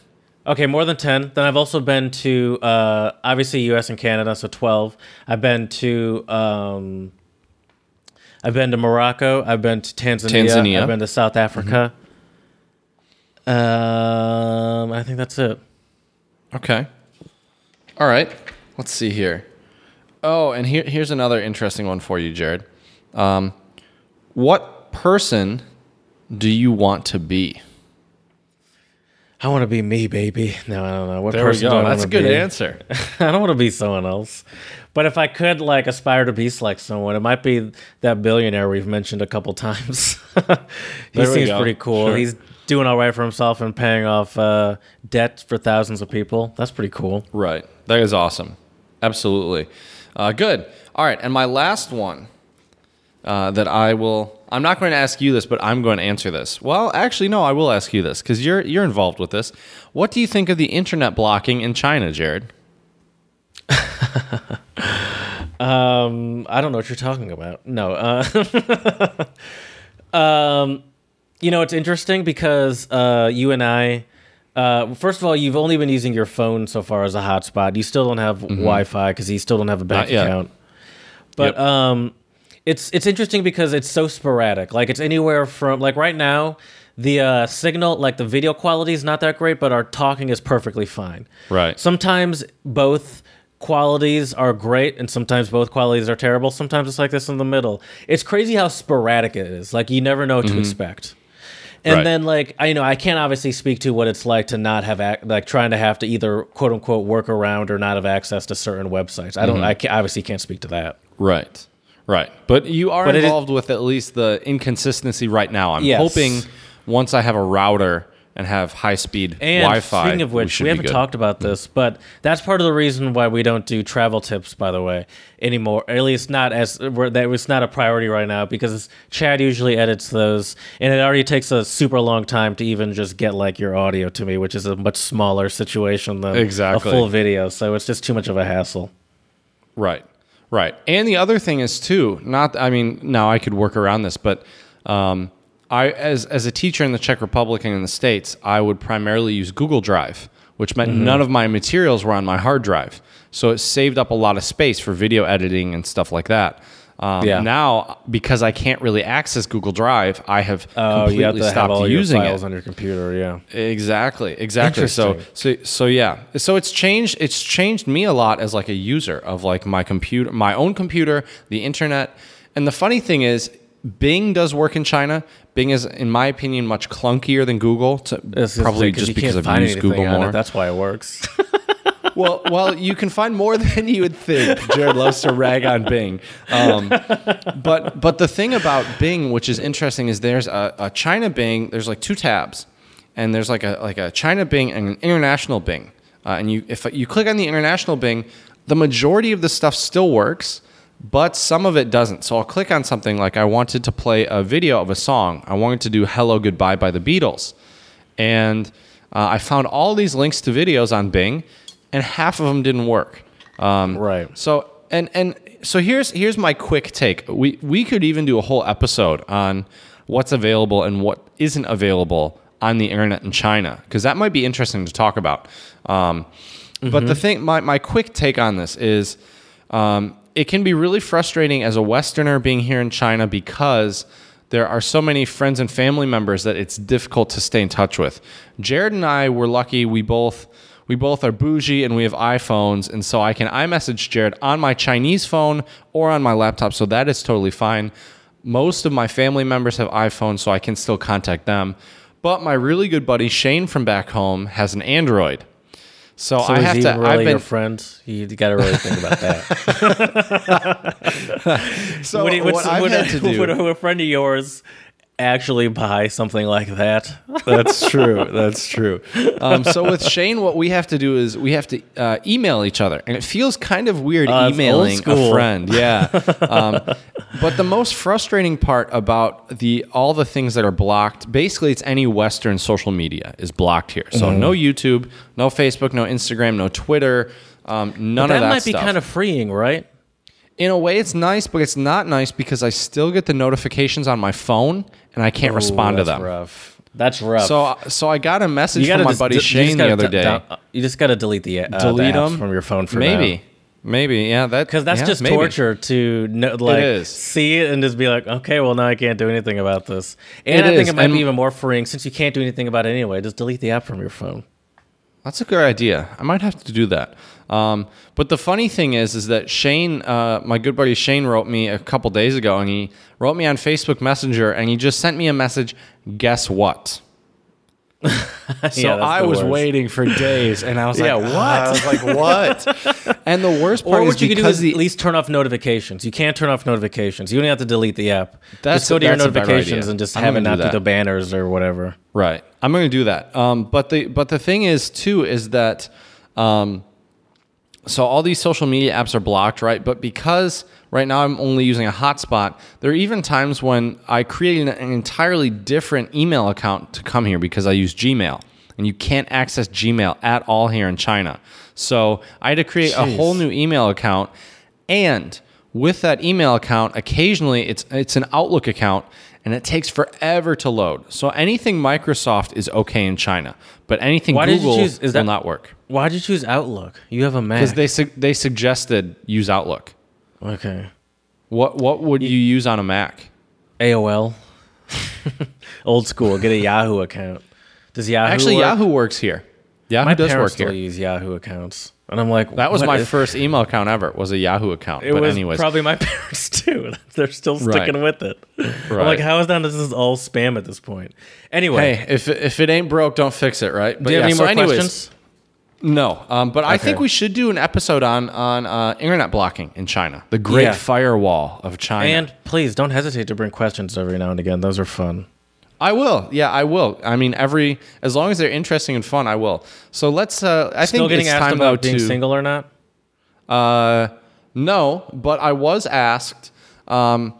B: Okay, more than 10. Then I've also been to, uh, obviously, US and Canada, so 12. I've been to, um, I've been to Morocco. I've been to Tanzania.
A: Tanzania.
B: I've been to South Africa. Um, I think that's it.
A: Okay. All right. Let's see here. Oh, and here, here's another interesting one for you, Jared. Um, what person do you want to be?
B: I want to be me, baby. No, I don't know. What
A: There we
B: person
A: go.
B: do I
A: That's a good
B: be?
A: answer.
B: I don't want to be someone else. But if I could, like, aspire to be like someone, it might be that billionaire we've mentioned a couple times. he seems
A: go.
B: pretty cool.
A: Sure.
B: He's doing all right for himself and paying off uh, debt for thousands of people. That's pretty cool.
A: Right. That is awesome. Absolutely. Uh, good. All right. And my last one uh, that I will. I'm not going to ask you this, but I'm going to answer this. Well, actually, no, I will ask you this because you're you're involved with this. What do you think of the internet blocking in China, Jared?
B: Um, I don't know what you're talking about. No. Uh, um, you know, it's interesting because uh, you and I. Uh, first of all, you've only been using your phone so far as a hotspot. You still don't have Wi-Fi because you still don't have a bank account. But
A: Yep.
B: um, it's it's interesting because it's so sporadic. Like it's anywhere from like right now, the uh, signal, like the video quality, is not that great, but our talking is perfectly fine.
A: Right.
B: Sometimes both qualities are great, and sometimes both qualities are terrible. Sometimes it's like this in the middle. It's crazy how sporadic it is. Like you never know what to expect. And
A: Right.
B: then, like I, you know, I can't obviously speak to what it's like to not have, ac- like, trying to have to either quote unquote work around or not have access to certain websites. I don't, mm-hmm. I ca obviously can't speak to that.
A: Right. Right. But you are
B: But it is-
A: involved with at least the inconsistency right now. I'm
B: Yes.
A: hoping once I have a router and have high speed
B: And
A: Wi-Fi.
B: speaking of which,
A: should
B: we, haven't
A: good.
B: talked about this, but that's part of the reason why we don't do travel tips, by the way, anymore. At least not as we're, that was not a priority right now because Chad usually edits those, and it already takes a super long time to even just get like your audio to me, which is a much smaller situation than
A: Exactly.
B: a full video. So it's just too much of a hassle.
A: Right. Right. And the other thing is too, not I mean, now I could work around this, but um, I as as a teacher in the Czech Republic and in the States, I would primarily use Google Drive, which meant
B: Mm-hmm.
A: none of my materials were on my hard drive. So it saved up a lot of space for video editing and stuff like that. Um,
B: Yeah.
A: Now, because I can't really access Google Drive, I have
B: Oh,
A: completely
B: have to have
A: stopped
B: your
A: using
B: files
A: it.
B: on your computer. Yeah.
A: Exactly. Exactly. So so so yeah. So it's changed it's changed me a lot as like a user of like my computer my own computer, the internet. And the funny thing is Bing does work in China. Bing is in my opinion much clunkier than Google to,
B: It's
A: probably
B: like, 'cause
A: just
B: you
A: because
B: can't
A: I've
B: find
A: used
B: anything
A: Google more.
B: It. That's why it works.
A: well, well, you can find more than you would think. Jared loves to rag on Bing, um, but but the thing about Bing, which is interesting, is there's a, a China Bing. There's like two tabs, and there's like a like a China Bing and an international Bing. Uh, and you if you click on the international Bing, the majority of the stuff still works, but some of it doesn't. So I'll click on something like I wanted to play a video of a song. I wanted to do "Hello Goodbye" by the Beatles, and uh, I found all these links to videos on Bing, and half of them didn't work. Um,
B: Right.
A: So and and so here's here's my quick take. We we could even do a whole episode on what's available and what isn't available on the internet in China because that might be interesting to talk about. Um, But the thing, my my quick take on this is, um, it can be really frustrating as a Westerner being here in China because there are so many friends and family members that it's difficult to stay in touch with. Jared and I were lucky; we both we both are bougie and we have iPhones, and so I can iMessage Jared on my Chinese phone or on my laptop, so that is totally fine. Most of my family members have iPhones, so I can still contact them. But my really good buddy Shane from back home has an Android. So,
B: So
A: I
B: is
A: have
B: he
A: to.
B: really
A: I've been
B: your friend? You got to really think about that.
A: so
B: would, he-
A: what
B: what's-
A: I've
B: would,
A: had to do.
B: would a friend of yours actually buy something like that?
A: That's true. That's true. Um, so with Shane, what we have to do is we have to uh, email each other, and it feels kind of weird
B: Uh,
A: emailing a friend. Yeah. Um, but the most frustrating part about the all the things that are blocked, basically, it's any Western social media is blocked here. So
B: Mm-hmm.
A: no YouTube, no Facebook, no Instagram, no Twitter, um, none of
B: that
A: of that
B: might be kind of freeing, right?
A: in a way, it's nice, but it's not nice because I still get the notifications on my phone, and I can't respond to
B: That's
A: them.
B: Rough. That's rough.
A: So, so I got a message from my
B: just
A: buddy
B: just
A: Shane the other
B: d-
A: day.
B: down- you just got to delete the uh,
A: Delete
B: the
A: them
B: from your phone for
A: maybe,
B: now.
A: maybe, yeah, that
B: Because that's
A: yeah,
B: just
A: maybe.
B: torture to know, like
A: is.
B: see it and just be like, okay, well now I can't do anything about this. And
A: It
B: I think
A: is,
B: it might
A: and-
B: be even more freeing since you can't do anything about it anyway. Just delete the app from your phone.
A: That's a good idea. I might have to do that. Um, but the funny thing is, is that Shane, uh, my good buddy Shane, wrote me a couple days ago, and he wrote me on Facebook Messenger, and he just sent me a message. Guess what? So
B: Yeah,
A: I was
B: worst.
A: waiting for days, and I was
B: Yeah,
A: like,
B: what?
A: I was like, what? and the worst part
B: Or
A: is
B: what you could do is
A: the
B: at least turn off notifications. You can't turn off notifications. You don't have to delete the app.
A: That's-
B: just go to your
A: that's a
B: notifications and just
A: I'm
B: have it not
A: do
B: through the banners or whatever.
A: Right. I'm going to do that. Um, but the but the thing is too is that um, so all these social media apps are blocked, right? But because right now I'm only using a hotspot, there are even times when I create an, entirely different email account to come here because I use Gmail, and you can't access Gmail at all here in China. So I had to create a whole new email account, and with that email account, occasionally it's it's an Outlook account and it takes forever to load. So anything Microsoft is okay in China, but anything
B: Why
A: Google
B: choose- is
A: will
B: that-
A: not work
B: Why'd you choose Outlook? You have a Mac.
A: because they su- they suggested use Outlook.
B: okay.
A: What what would you use on a Mac?
B: AOL. old school. Get a Yahoo account. Does Yahoo
A: Actually,
B: work?
A: Yahoo works here. Yahoo
B: My
A: does
B: parents
A: work
B: still
A: here.
B: use Yahoo accounts, and I'm like,
A: That was
B: what
A: my
B: is-
A: first email account ever. Was a Yahoo account.
B: It
A: but
B: was
A: anyways,
B: probably my parents too. They're still
A: Right.
B: sticking with it. I'm
A: Right.
B: like, how is that? This is all spam at this point. Anyway,
A: hey, if it- if it ain't broke, don't fix it, right? But
B: do you have any
A: so
B: more
A: anyways,
B: questions?
A: No, um, but I think we should do an episode on on uh, internet blocking in China, the Great
B: Yeah.
A: Firewall of China.
B: And please don't hesitate to bring questions every now and again. Those are fun.
A: I will, yeah, I will. I mean, every as long as they're interesting and fun, I will. So let's. Uh, I
B: Still
A: think
B: getting
A: it's
B: asked
A: time
B: about
A: though
B: being
A: to.
B: single or not?
A: Uh, no, but I was asked. Um,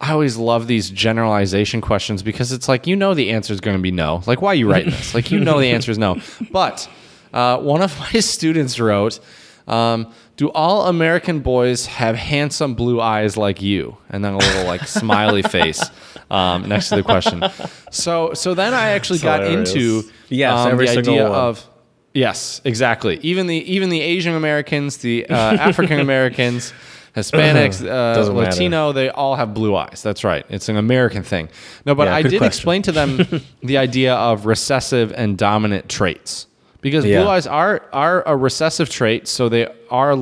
A: I always love these generalization questions because it's like you know the answer is going to be no. Like, why are you writing this? Like, you know the answer is no. But uh, one of my students wrote, um, "Do all American boys have handsome blue eyes like you?" And then a little like smiley face um, next to the question. So, so then I actually got into
B: Yes,
A: um,
B: every
A: the idea
B: one.
A: of Yes, exactly. Even the even the Asian Americans, the uh, African Americans, Hispanics, uh,
B: Doesn't matter.
A: Latino, they all have blue eyes. That's right. It's an American thing. No, but
B: Yeah,
A: I did
B: question.
A: explain to them the idea of recessive and dominant traits because
B: Yeah.
A: blue eyes are are a recessive trait, so they are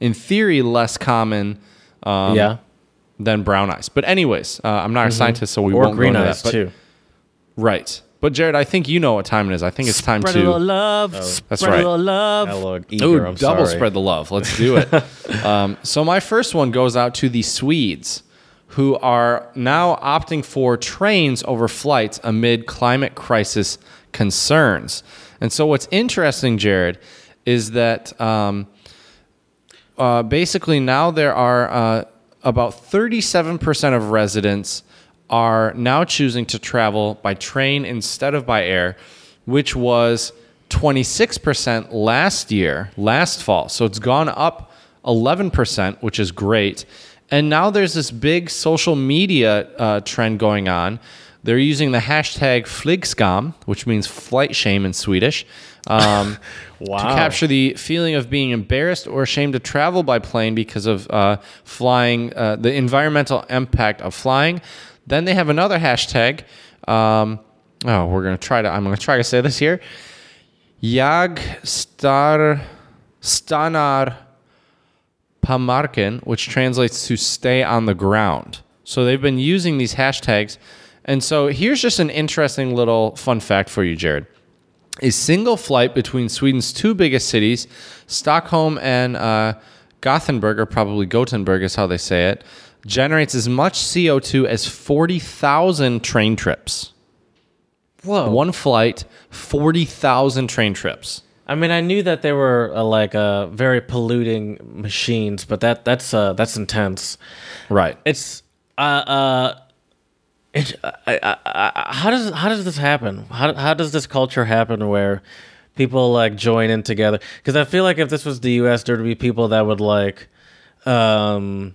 A: in theory less common um,
B: yeah.
A: than brown eyes. But anyways, uh, I'm not a scientist, so we
B: Mm-hmm. Or
A: won't
B: green
A: go into
B: eyes
A: that. But-
B: too.
A: Right. But Jared, I think you know what time it is. I think it's time
B: Spread a
A: to
B: little love.
A: That's
B: spread
A: right.
B: a little love.
A: Ooh, double
B: sorry.
A: spread the love. Let's do it. um, so my first one goes out to the Swedes, who are now opting for trains over flights amid climate crisis concerns. And so what's interesting, Jared, is that um, uh, basically now there are uh, about 37% of residents are now choosing to travel by train instead of by air, which was 26% last year, last fall. So it's gone up 11%, which is great. And now there's this big social media uh, trend going on. They're using the hashtag Flygskam, which means flight shame in Swedish. Um,
B: Wow.
A: to capture the feeling of being embarrassed or ashamed to travel by plane because of uh, flying, uh, the environmental impact of flying. Then they have another hashtag. Um, oh, we're gonna try to. I'm gonna try to say this here. Jag star stanar Pamarken, which translates to stay on the ground. So they've been using these hashtags. And so here's just an interesting little fun fact for you, Jared. A single flight between Sweden's two biggest cities, Stockholm and uh, Gothenburg, or probably Göteborg is how they say it, generates as much CO2 as 40,000 train trips.
B: Whoa.
A: One flight, 40,000 train trips.
B: I mean, I knew that they were uh, like uh, very polluting machines, but that that's uh, that's intense.
A: Right.
B: It's uh uh. It, I, I, I, how does how does this happen? How how does this culture happen where people like join in together? Because I feel like if this was the U.S., there'd be people that would like, um,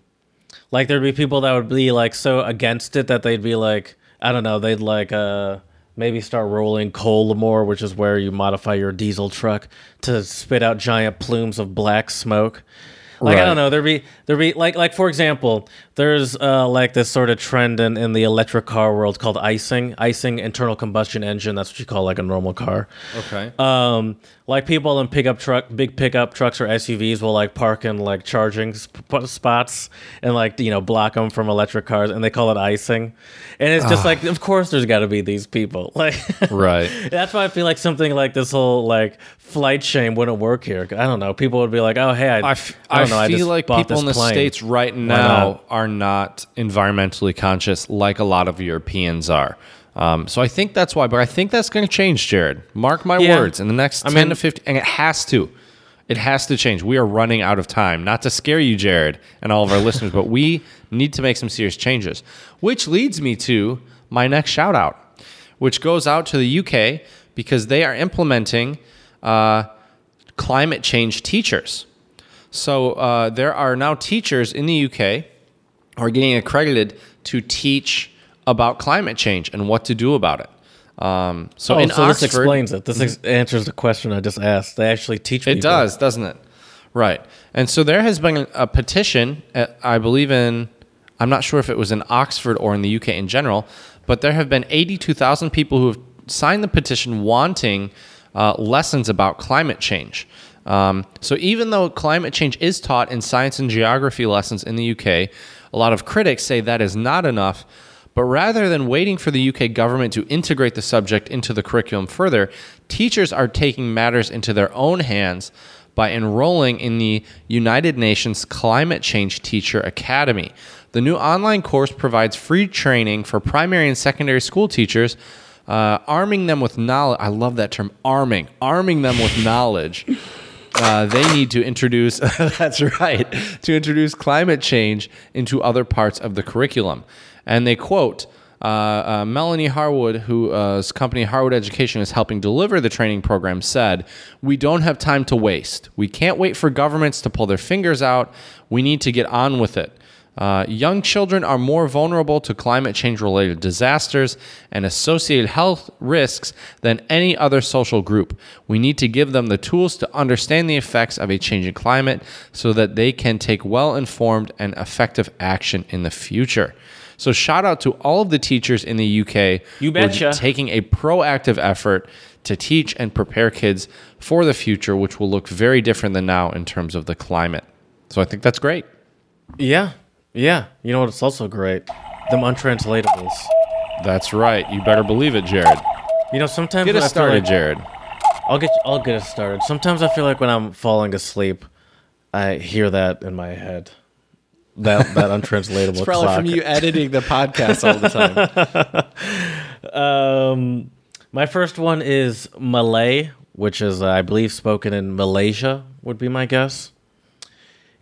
B: like there'd be people that would be like so against it that they'd be like, I don't know, they'd like uh maybe start rolling coal more, which is where you modify your diesel truck to spit out giant plumes of black smoke. Like I don't know, there'd be there'd be like like for example, there's uh like this sort of trend in, in the electric car world called icing, icing internal combustion engine. That's what you call like a normal car.
A: Okay.
B: Um, like people in pickup truck, big pickup trucks or SUVs will like park in like charging sp- spots and like you know block them from electric cars, and they call it icing. And it's just like, of course, there's got to be these people. Like,
A: right.
B: that's why I feel like something like this whole like flight shame wouldn't work here. I don't know. People would be like, oh hey, I,
A: I, f-
B: I
A: I
B: don't know. I
A: feel
B: just
A: like people
B: this
A: in the
B: plane.
A: states right now
B: not?
A: Are not environmentally conscious like a lot of Europeans are. Um, so I think that's why, but I think that's going to change, Jared. Mark my
B: Yeah.
A: words. In the next
B: I
A: 10
B: mean-
A: to 15, and it has to. It has to change. We are running out of time. Not to scare you, Jared, and all of our listeners, but we need to make some serious changes. Which leads me to my next shout out, which goes out to the UK because they are implementing uh, climate change teachers. So uh, there are now teachers in the UK are getting accredited to teach about climate change and what to do about it. Um, so
B: Oh, so
A: Oxford,
B: this explains it. This ex- answers the question I just asked. They actually teach.
A: it
B: people.
A: does, doesn't it? Right. And so there has been a petition, uh, I believe in, I'm not sure if it was in Oxford or in the UK in general, but but there have been 82,000 people who have signed the petition wanting uh, lessons about climate change. Um, so even though climate change is taught in science and geography lessons in the UK, a lot of critics say that is not enough. But rather than waiting for the UK government to integrate the subject into the curriculum further, teachers are taking matters into their own hands by enrolling in the United Nations Climate Change Teacher Academy. The new online course provides free training for primary and secondary school teachers, uh, arming them with knowledge. I love that term, arming, arming them with knowledge. Uh, they need to introduce, that's right, to introduce climate change into other parts of the curriculum. And they quote, uh, uh, Melanie Harwood, whose company Harwood Education is helping deliver the training program, said, We don't have time to waste. We can't wait for governments to pull their fingers out. We need to get on with it. Uh, young children are more vulnerable to climate change related disasters and associated health risks than any other social group. We need to give them the tools to understand the effects of a changing climate so that they can take well informed and effective action in the future. So, shout out to all of the teachers in the UK
B: You
A: who are
B: betcha.
A: taking a proactive effort to teach and prepare kids for the future, which will look very different than now in terms of the climate. So, I think that's great.
B: Yeah, yeah. You know what? It's also great. Them untranslatables.
A: That's right. You better believe it, Jared.
B: You know, sometimes
A: Get
B: when I
A: us
B: feel
A: started,
B: like-
A: Jared.
B: I'll get I'll get us started. Sometimes I feel like when I'm falling asleep, I hear that in my head. That that untranslatable clock.
A: From you editing the podcast all the time.
B: Um, my first one is Malay, which is uh, I believe spoken in Malaysia. Would be my guess.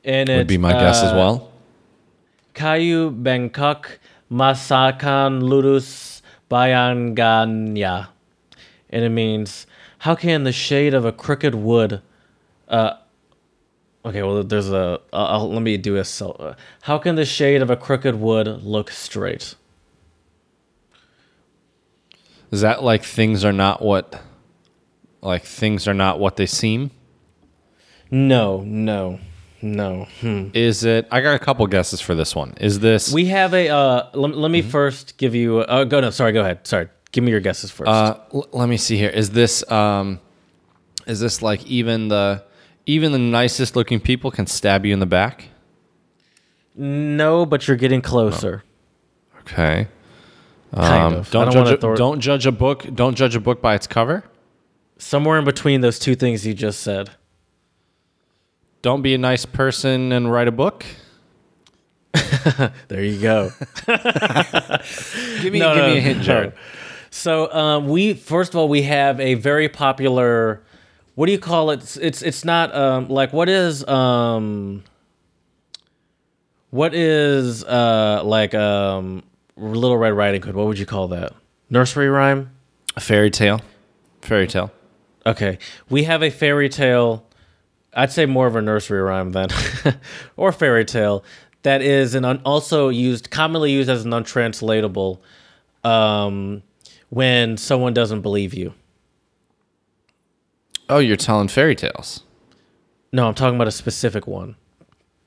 B: And
A: it
B: Would
A: be my guess as
B: uh,
A: well.
B: Kayu Bengkok Masakan Lurus Bayanganya. And it means, how can the shade of a crooked wood. Uh, okay, well, there's a. Uh, I'll, let me do a. So, uh, how can the shade of a crooked wood look straight?
A: Is that like things are not what, like things are not what they seem?
B: No, no, no. Hmm.
A: Is it? I got a couple guesses for this one. Is this?
B: We have a. Uh, let, let me first give you. Uh, go no, sorry. Go ahead. Sorry. Give me your guesses first.
A: Uh, l- let me see here. Is this? Um, is this like even the, even the nicest looking people can stab you in the back?
B: no, but you're getting closer.
A: Okay.
B: Kind
A: Um,
B: of.
A: Don't
B: don't
A: judge.
B: wanna
A: A,
B: throw-
A: don't judge a book. Don't judge a book by its cover.
B: Somewhere in between those two things you just said.
A: Don't be a nice person and write a book.
B: There you go.
A: Give me,
B: No,
A: give
B: no,
A: me a hint,
B: no.
A: Jared.
B: So um, we first of all we have a very popular. What do you call it? It's it's, it's not um, like what is um, what is uh, like um, Little Red Riding Hood? What would you call that? Nursery rhyme.
A: A fairy tale. Fairy tale.
B: Okay, we have a fairy tale. I'd say more of a nursery rhyme than, or fairy tale that is an un, also used commonly used as an untranslatable um, when someone doesn't believe you.
A: Oh, you're telling fairy tales.
B: No, I'm talking about a specific one.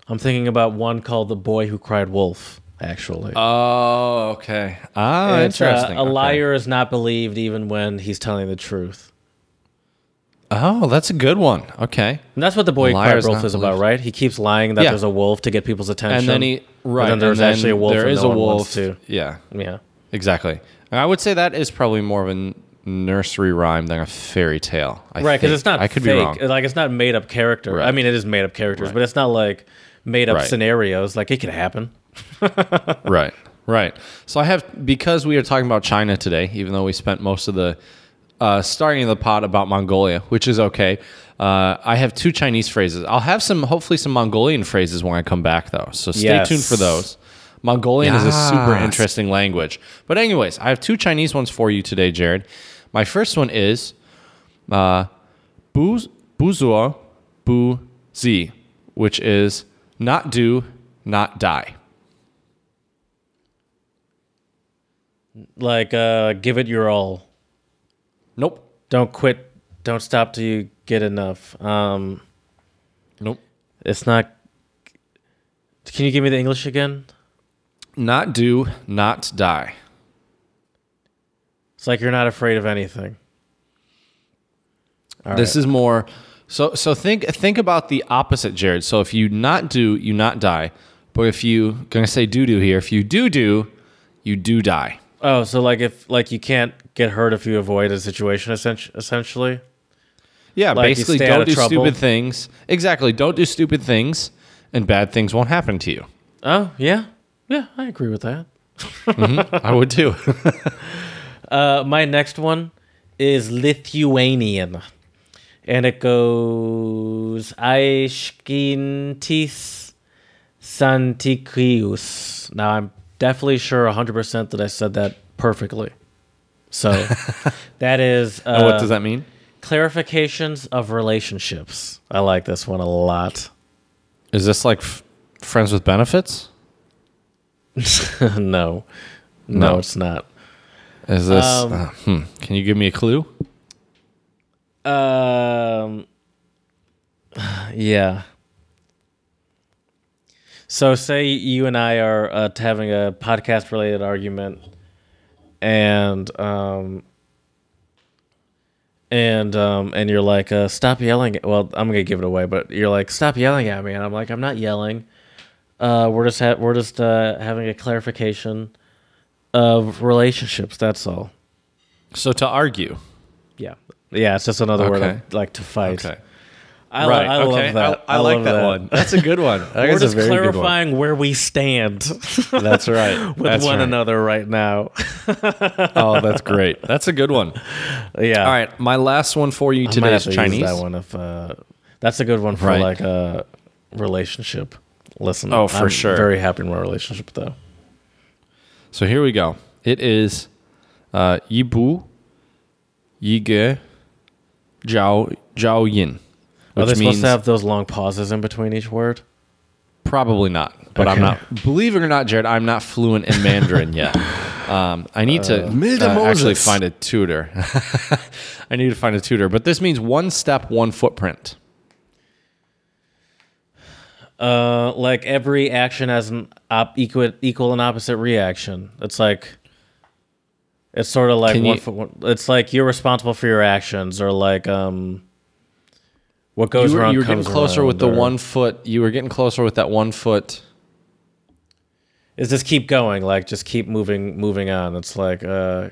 B: I'm thinking about one called "The Boy Who Cried Wolf." Actually,
A: Oh, okay. Ah,
B: It's, uh,
A: interesting.
B: a
A: Okay.
B: liar is not believed even when he's telling the truth.
A: Oh, that's a good one. Okay.
B: And that's what the boy who
A: Liar
B: cried
A: is
B: wolf is about, right? He keeps lying that
A: Yeah.
B: there's a wolf to get people's attention.
A: And then he right.
B: then there's
A: and
B: actually a wolf
A: There
B: and
A: is
B: no
A: a
B: one wants
A: wolf.
B: to.
A: Yeah,
B: yeah.
A: exactly. And I would say that is probably more of a n- nursery rhyme than a fairy tale. I
B: right because
A: think.
B: it's not
A: I could
B: fake.
A: be wrong.
B: like it's not made up character
A: Right.
B: i mean it is made up characters but it's not like made up
A: Right.
B: scenarios like it could happen
A: Right, right. So I have because we are talking about China today, even though we spent most of the uh, starting the pot about Mongolia, which is okay. Uh, I have two Chinese phrases. I'll have some, hopefully, some Mongolian phrases when I come back, though. So stay
B: Yes.
A: tuned for those. Mongolian is a super interesting language. But anyways, I have two Chinese ones for you today, Jared. My first one is uh, bu buzuo bu zi, which is not do, not die.
B: like uh give it your all
A: Nope.
B: don't quit don't stop till you get enough um
A: Nope.
B: it's not can you give me the english again
A: Not do, not die.
B: It's like you're not afraid of anything. All
A: this
B: right.
A: is more. So so think think about the opposite, Jared. So if you not do, you not die. But if you gonna say do do here, if you do do, you do die.
B: Oh, so like if like you can't get hurt if you avoid a situation, essentially.
A: Yeah,
B: Like,
A: basically don't do
B: trouble.
A: stupid things. Exactly, don't do stupid things, and bad things won't happen to you.
B: Oh yeah, yeah, I agree with that.
A: I would too.
B: Uh, my next one is Lithuanian, and it goes Aiškintis Santykius. Now I'm definitely sure 100% that I said that perfectly. So that is uh,
A: And what does that mean?
B: clarifications of relationships. I like this one a lot.
A: Is this like f- friends with benefits?
B: no. no,
A: No.
B: it's not.
A: Is this?
B: Um,
A: uh, hmm. Can you give me a clue?
B: Um. Yeah. So, say you and I are uh, having a podcast-related argument, and um, and um, and you're like, uh, "Stop yelling!" Well, I'm gonna give it away, but you're like, "Stop yelling at me," and I'm like, "I'm not yelling. Uh, we're just ha- we're just uh, having a clarification of relationships. That's all."
A: So to argue.
B: Yeah, yeah. It's just another word
A: Okay.
B: of, like to fight.
A: Okay.
B: I,
A: right.
B: I
A: okay.
B: love that.
A: I, I like
B: love
A: that, one. That's a good one. That
B: We're just
A: very good one.
B: clarifying where we stand
A: That's right.
B: with
A: That's
B: one
A: right.
B: another right now.
A: Oh, that's great. That's a good one.
B: yeah.
A: All right, my last one for you
B: I
A: today is
B: to
A: Chinese.
B: that one if uh, that's a good one for
A: Right.
B: like a relationship. Listen,
A: Oh, for
B: I'm
A: sure.
B: Very happy in my relationship though.
A: So here we go. It is uh, Yibu, Yige, Zhao, Zhao Yin.
B: Are they
A: Which
B: supposed to have those long pauses in between each word?
A: probably not, but I'm not. Believe it or not, Jared, I'm not fluent in Mandarin yet. Um, I need to
B: Milde
A: uh, actually find a tutor. I need to find a tutor, but this means one step, one footprint.
B: Uh, like every action has an op- equal equal and opposite reaction. It's like it's sort of like
A: Can
B: one
A: you-
B: foot. One, it's like you're responsible for your actions, or like um, what goes
A: you were,
B: around
A: you were getting closer with the
B: or-
A: one foot. You were getting closer with that one foot.
B: Is just keep going, like just keep moving, moving on. It's like uh,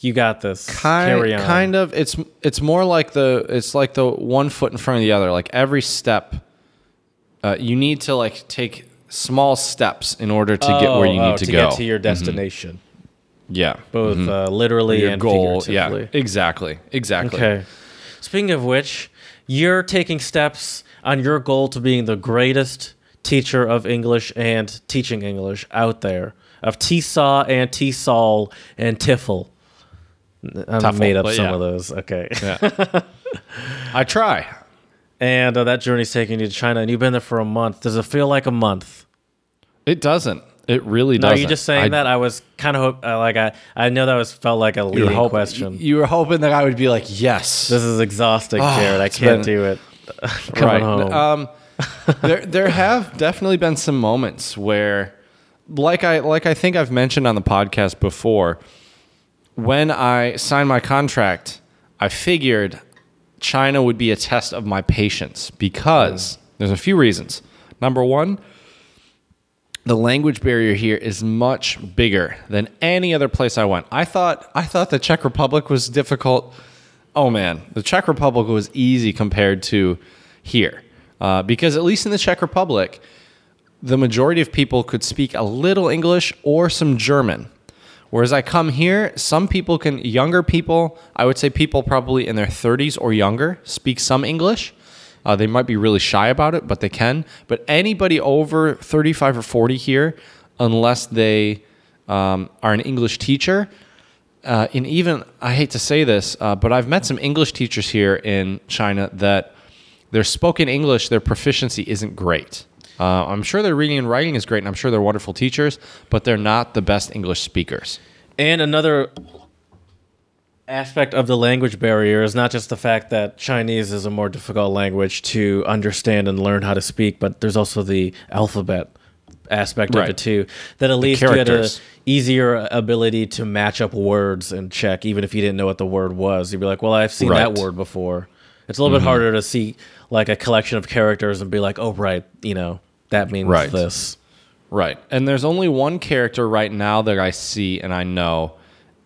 B: you got this.
A: Kind,
B: Carry on.
A: kind of. It's it's more like the it's like the one foot in front of the other. Like every step, uh, you need to like take small steps in order to get where you
B: Oh,
A: need
B: oh,
A: to,
B: to
A: go. Mm-hmm.
B: get to your destination,
A: yeah,
B: both uh, literally and
A: goal.
B: figuratively.
A: Yeah, exactly, exactly.
B: Okay. Speaking of which, you're taking steps on your goal to being the greatest teacher of English and teaching English out there of T-Saw and T-Sol and Tiffle. I
A: Tuffle,
B: made up some
A: yeah.
B: of those. Okay. Yeah.
A: I try.
B: And uh, that journey's taking you to China, and you've been there for a month. Does it feel like a month?
A: It doesn't. It really
B: No,
A: doesn't.
B: you just saying
A: I-
B: that. I was kind of uh, like I. I know that was felt like a leading
A: hoping-
B: question.
A: You were hoping that I would be like, yes.
B: this is exhausting,
A: Oh,
B: Jared. I can't
A: been-
B: do it. Coming home.
A: Um, there there have definitely been some moments where, like I like I think I've mentioned on the podcast before, when I signed my contract, I figured China would be a test of my patience because there's a few reasons. Number one, the language barrier here is much bigger than any other place I went. I thought I thought the Czech Republic was difficult. Oh man, the Czech Republic was easy compared to here, uh, because at least in the Czech Republic, the majority of people could speak a little English or some German. Whereas I come here, some people can, younger people, I would say people probably in their 30s or younger, speak some English. Uh, they might be really shy about it, but they can. But anybody over 35 or 40 here, unless they um, are an English teacher, uh, and even, I hate to say this, uh, but I've met some English teachers here in China that their spoken English, their proficiency isn't great. Uh, I'm sure their reading and writing is great, and I'm sure they're wonderful teachers, but they're not the best English speakers.
B: And another aspect of the language barrier is not just the fact that Chinese is a more difficult language to understand and learn how to speak, but there's also the alphabet. aspect of it too. That at least you had
A: an
B: easier ability to match up words and check, even if you didn't know what the word was. You'd be like, "Well, I've seen that
A: Right. Mm-hmm.
B: word before." It's a little bit harder to see like a collection of characters and be like, "Oh, right, you know, that means
A: Right.
B: this."
A: Right. And there's only one character right now that I see and I know,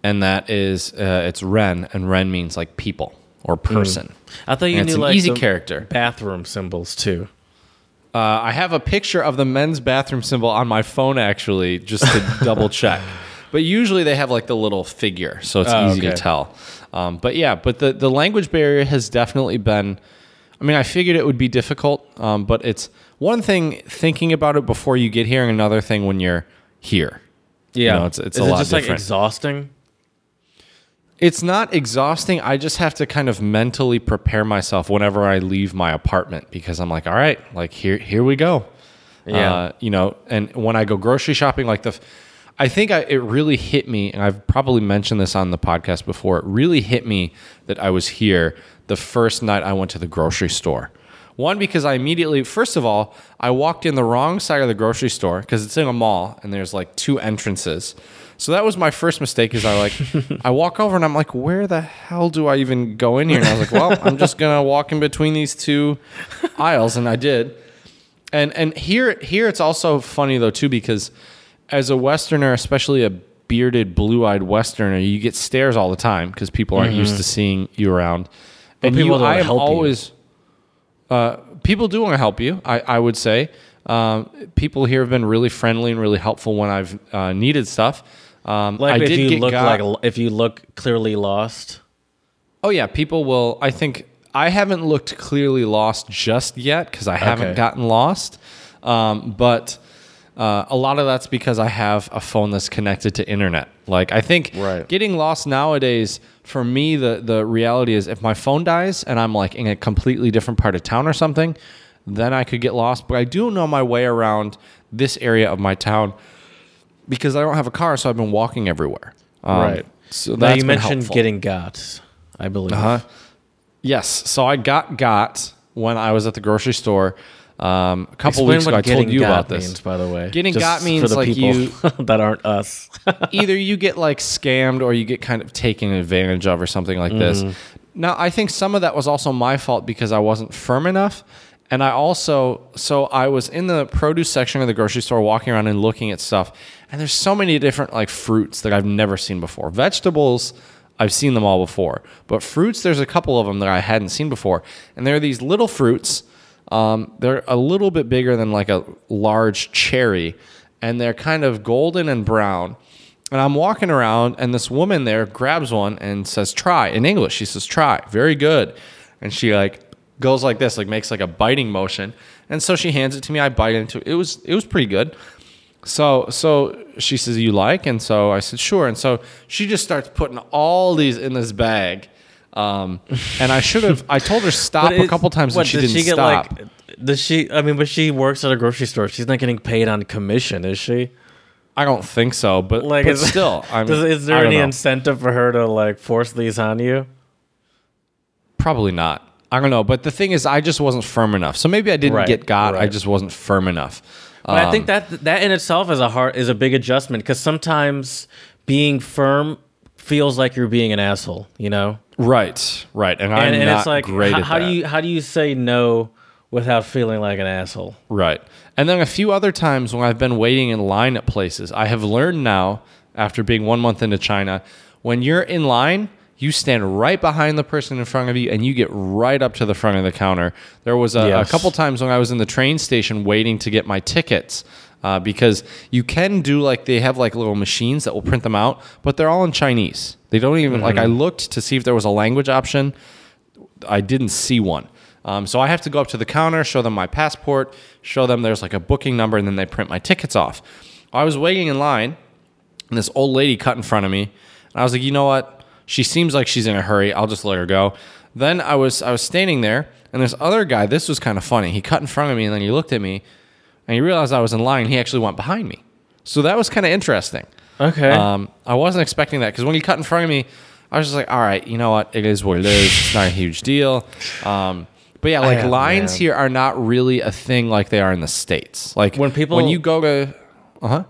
A: and that is uh, it's Ren, and Ren means like people or person.
B: I thought you
A: And
B: knew
A: it's an
B: like
A: easy
B: the
A: character.
B: bathroom symbols too.
A: Uh, I have a picture of the men's bathroom symbol on my phone actually, just to double check. But usually they have like the little figure, so it's
B: Oh,
A: easy to
B: okay.
A: tell. Um, but yeah, but the the language barrier has definitely been. I mean, I figured it would be difficult, um, but it's one thing thinking about it before you get here, and another thing when you're here.
B: Yeah,
A: know, it's- it's
B: Is
A: a
B: it
A: lot
B: just like
A: different.
B: exhausting?
A: It's not exhausting. I just have to kind of mentally prepare myself whenever I leave my apartment because I'm like, all right, like here, here we go.
B: Yeah.
A: Uh, you know, and when I go grocery shopping, like the, I think I, it really hit me, and I've probably mentioned this on the podcast before. It really hit me that I was here the first night I went to the grocery store. One, because I immediately, first of all, I walked in the wrong side of the grocery store because it's in a mall and there's like two entrances. So that was my first mistake. Is I like, I walk over and I'm like, where the hell do I even go in here? And I was like, well, I'm just gonna walk in between these two aisles, and I did. And and here here it's also funny though too because as a Westerner, especially a bearded, blue-eyed Westerner, you get stares all the time because people aren't used to seeing you around. And
B: people
A: you, I am
B: help you.
A: always uh, people do want to help you. I, I would say um, people here have been really friendly and really helpful when I've uh, needed stuff. Um,
B: Like
A: I
B: if you look
A: got-
B: like if you look clearly lost.
A: Oh yeah, people will. I think I haven't looked clearly lost just yet because I haven't
B: Okay.
A: gotten lost. Um, but uh, a lot of that's because I have a phone that's connected to internet. Like I think
B: Right.
A: getting lost nowadays for me, the the reality is if my phone dies and I'm like in a completely different part of town or something, then I could get lost. But I do know my way around this area of my town because I don't have a car, so I've been walking everywhere. Um,
B: right.
A: So
B: Now you mentioned
A: helpful.
B: getting got, I believe.
A: Uh-huh. Yes. So I got got when I was at the grocery store um, a couple
B: Explain
A: weeks ago. I told you about this.
B: means, by the way.
A: Getting
B: Just
A: got means like
B: people that aren't us.
A: Either you get like scammed or you get kind of taken advantage of or something like this. Now I think some of that was also my fault because I wasn't firm enough. And I also, so I was in the produce section of the grocery store walking around and looking at stuff. And there's so many different like fruits that I've never seen before. Vegetables, I've seen them all before. But fruits, there's a couple of them that I hadn't seen before. And there are these little fruits. Um, they're a little bit bigger than like a large cherry. And they're kind of golden and brown. And I'm walking around, and this woman there grabs one and says, "Try." In English, she says, "Try." Very good. And she like goes like this, like makes like a biting motion. And so she hands it to me. I bite into it. It was it was pretty good. So so she says, "You like?" And so I said, "Sure." And so she just starts putting all these in this bag. Um, and I should have. I told her stop a couple times,
B: what,
A: and she
B: does
A: didn't
B: get
A: stop.
B: like? Does she? I mean, but she works at a grocery store. She's not getting paid on commission, is she?
A: I don't think so, but
B: Like,
A: but
B: is,
A: still, I mean,
B: does, is there any
A: know.
B: incentive for her to like force these on you?
A: Probably not. I don't know. But the thing is, I just wasn't firm enough. So maybe I didn't
B: Right,
A: get got. I just wasn't firm enough.
B: But I
A: Um,
B: think that that in itself is a hard is a big adjustment because sometimes being firm feels like you're being an asshole, you know.
A: right, right, and, I'm
B: And, and it's like, how, how do you how do you say no without feeling like an asshole?
A: Right. And then a few other times when I've been waiting in line at places, I have learned now, after being one month into China, when you're in line, you stand right behind the person in front of you and you get right up to the front of the counter. There was a,
B: Yes.
A: a couple times when I was in the train station waiting to get my tickets. Uh, because you can do like they have like little machines that will print them out, but they're all in Chinese. They don't even like I looked to see if there was a language option. I didn't see one. Um, so I have to go up to the counter, show them my passport, show them there's like a booking number, and then they print my tickets off. I was waiting in line, and this old lady cut in front of me, and I was like, you know what? She seems like she's in a hurry. I'll just let her go. Then I was I was standing there, and this other guy. This was kind of funny. He cut in front of me, and then he looked at me, and he realized I was in line. He actually went behind me. So that was kind of interesting.
B: Okay.
A: Um, I wasn't expecting that because when he cut in front of me, I was just like, all right, you know what? It is what it is. It's not a huge deal. Um, But yeah, like
B: Yeah,
A: lines
B: man.
A: here are not really a thing like they are in the states. Like
B: When people-
A: when you go to, uh huh.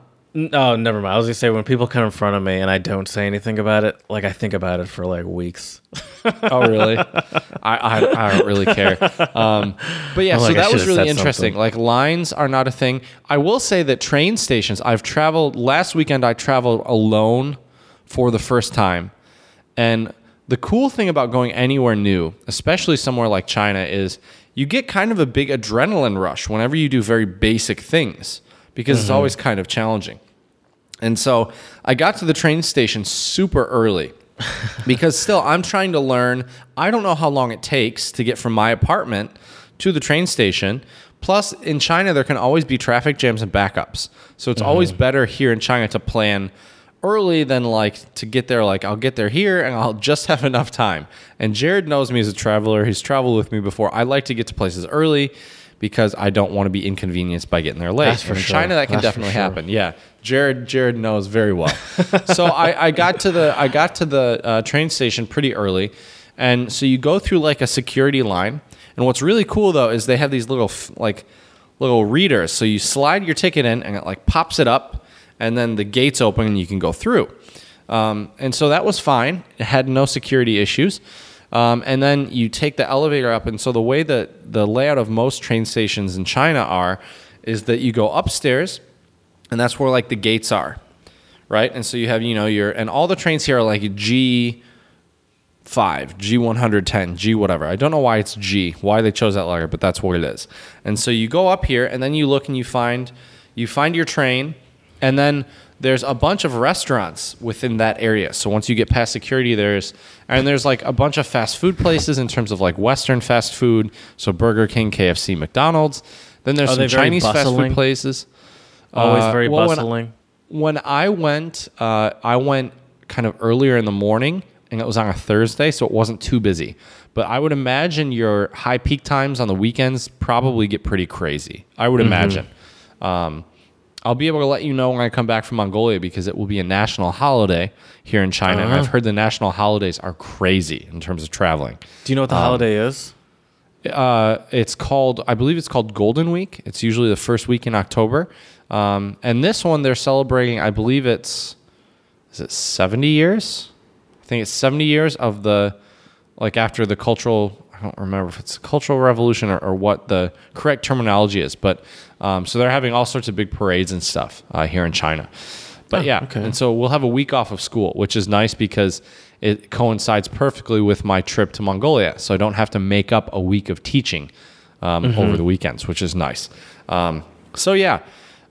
B: Oh, never mind. I was gonna say when people come in front of me and I don't say anything about it, like I think about it for like weeks.
A: Oh, really? I, I I don't really care. Um, but yeah,
B: I'm
A: so that was really interesting.
B: something.
A: Like lines are not a thing. I will say that train stations. I've traveled last weekend. I traveled alone for the first time, and the cool thing about going anywhere new, especially somewhere like China, is you get kind of a big adrenaline rush whenever you do very basic things because it's always kind of challenging. And so I got to the train station super early because still I'm trying to learn. I don't know how long it takes to get from my apartment to the train station. Plus, in China, there can always be traffic jams and backups. So it's always mm-hmm. better here in China to plan early than like to get there. Like, I'll get there here and I'll just have enough time. And Jared knows me as a traveler. He's traveled with me before. I like to get to places early because I don't want to be inconvenienced by getting there late.
B: That's for
A: And in
B: sure.
A: China, that can
B: That's
A: definitely
B: sure.
A: happen. Yeah, Jared Jared knows very well. so I, I got to the I got to the uh, train station pretty early, and so you go through like a security line. And what's really cool though is they have these little like little readers. So you slide your ticket in, and it like pops it up, and then the gates open, and you can go through. Um, and so that was fine. It had no security issues. Um, and then you take the elevator up. And so the way that the layout of most train stations in China are is that you go upstairs, and that's where like the gates are, right? And so you have you know your and all the trains here are like G five, G one hundred ten, G whatever. I don't know why it's G, why they chose that letter, but that's what it is. And so you go up here, and then you look and you find you find your train, and then there's a bunch of restaurants within that area. So once you get past security, there's and there's like a bunch of fast food places in terms of like Western fast food, so Burger King, KFC, McDonald's. Then there's
B: Are
A: some Chinese fast food places.
B: Always
A: Uh,
B: very
A: well, when
B: bustling.
A: when I went, uh, I went kind of earlier in the morning, and it was on a Thursday, so it wasn't too busy. But I would imagine your high peak times on the weekends probably get pretty crazy. I would imagine. Um, I'll be able to let you know when I come back from Mongolia because it will be a national holiday here in China. And
B: Uh-huh.
A: I've heard the national holidays are crazy in terms of traveling.
B: Do you know what the
A: um,
B: holiday is?
A: Uh, it's called, I believe it's called Golden Week. It's usually the first week in October. Um, and this one they're celebrating, I believe it's, is it 70 years? I think it's 70 years of the, like after the cultural, I don't remember if it's the cultural revolution or, or what the correct terminology is. But um, so they're having all sorts of big parades and stuff uh, here in China. But
B: Oh,
A: yeah,
B: okay.
A: and so we'll have a week off of school, which is nice because it coincides perfectly with my trip to Mongolia. So I don't have to make up a week of teaching um,
B: Mm-hmm.
A: over the weekends, which is nice. Um, so yeah,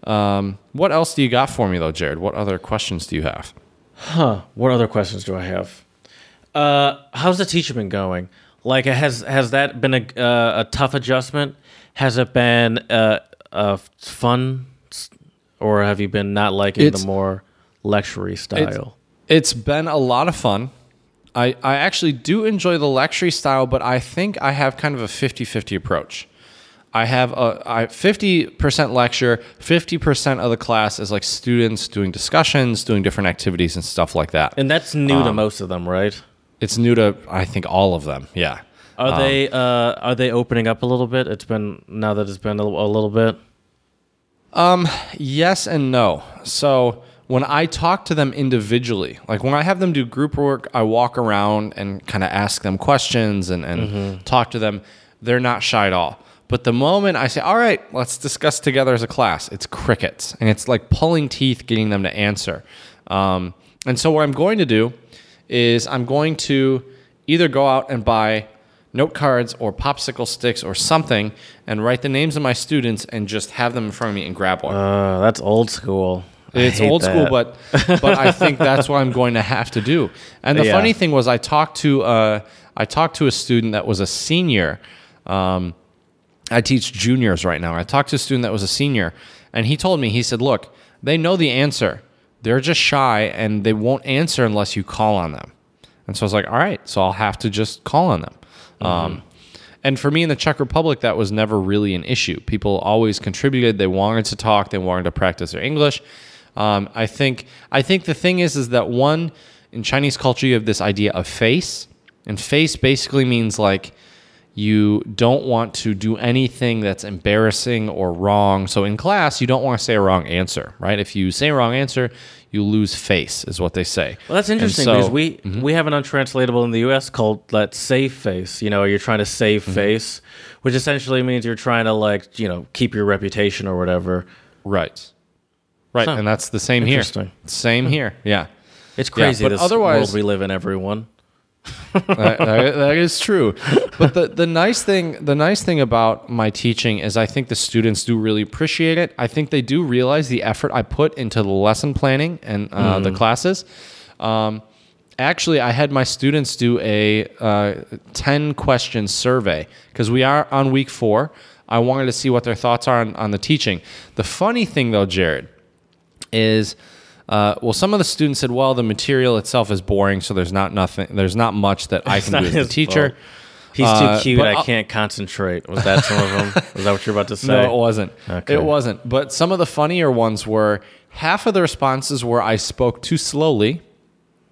A: um, what else do you got for me though, Jared? What other questions do you have?
B: Huh. What other questions do I have? Uh, how's the teacher been going? Like, has has that been a uh, a tough adjustment? Has it been uh, uh, fun, or have you been not liking
A: It's-
B: the more lectury style?
A: It's been a lot of fun. I, I actually do enjoy the lecture style, but I think I have kind of a 50 50 approach. I have a I, 50% lecture, 50% of the class is like students doing discussions, doing different activities and stuff like that.
B: and that's new
A: Um,
B: to most of them, right?
A: It's new to, I think, all of them. Yeah.
B: Are they uh, are they opening up a little bit? It's been now that it's been a, a little bit.
A: Um, Yes and no. So when I talk to them individually, like when I have them do group work, I walk around and kind of ask them questions and, and talk to them. They're not shy at all. But the moment I say, all right, let's discuss together as a class, it's crickets. And it's like pulling teeth getting them to answer. Um, and so what I'm going to do is I'm going to either go out and buy note cards or popsicle sticks or something and write the names of my students and just have them in front of me and grab one.
B: Uh, that's old school.
A: It's old school, but but I think that's what I'm going to have to do. And the
B: Yeah.
A: funny thing was, I talked to uh, I talked to a student that was a senior. Um, I teach juniors right now. I talked to a student that was a senior, and he told me he said, "Look, they know the answer. They're just shy, and they won't answer unless you call on them." And so I was like, "All right, so I'll have to just call on them." Um, and for me in the Czech Republic, that was never really an issue. People always contributed. They wanted to talk. They wanted to practice their English. Um, I think. I think the thing is, is that one in Chinese culture, you have this idea of face, and face basically means like You don't want to do anything that's embarrassing or wrong. So in class, you don't want to say a wrong answer, right? If you say a wrong answer, you lose face, is what they say.
B: Well, that's interesting
A: so-
B: because we we have an untranslatable in the U.S. called that save face. You know, you're trying to save
A: Mm-hmm.
B: face, which essentially means you're trying to like you know keep your reputation or whatever.
A: Right. Right.
B: Huh.
A: And that's the same here. Same here. Yeah.
B: It's crazy
A: but
B: this
A: otherwise-
B: world we live in. Everyone.
A: that- that is true. But the, the nice thing the nice thing about my teaching is I think the students do really appreciate it. I think they do realize the effort I put into the lesson planning and uh, the classes. Um, actually, I had my students do a uh, ten question survey because we are on week four. I wanted to see what their thoughts are on, on the teaching. The funny thing, though, Jared, is uh, well, some of the students said, "Well, the material itself is boring, so there's not nothing, there's not much that I can do as a teacher."
B: fault. He's
A: Uh,
B: too cute. I
A: I'll-
B: can't concentrate. Was that some of them? Was that what you're about to say?
A: No, it wasn't.
B: Okay.
A: It wasn't. But some of the funnier ones were half of the responses were I spoke too slowly.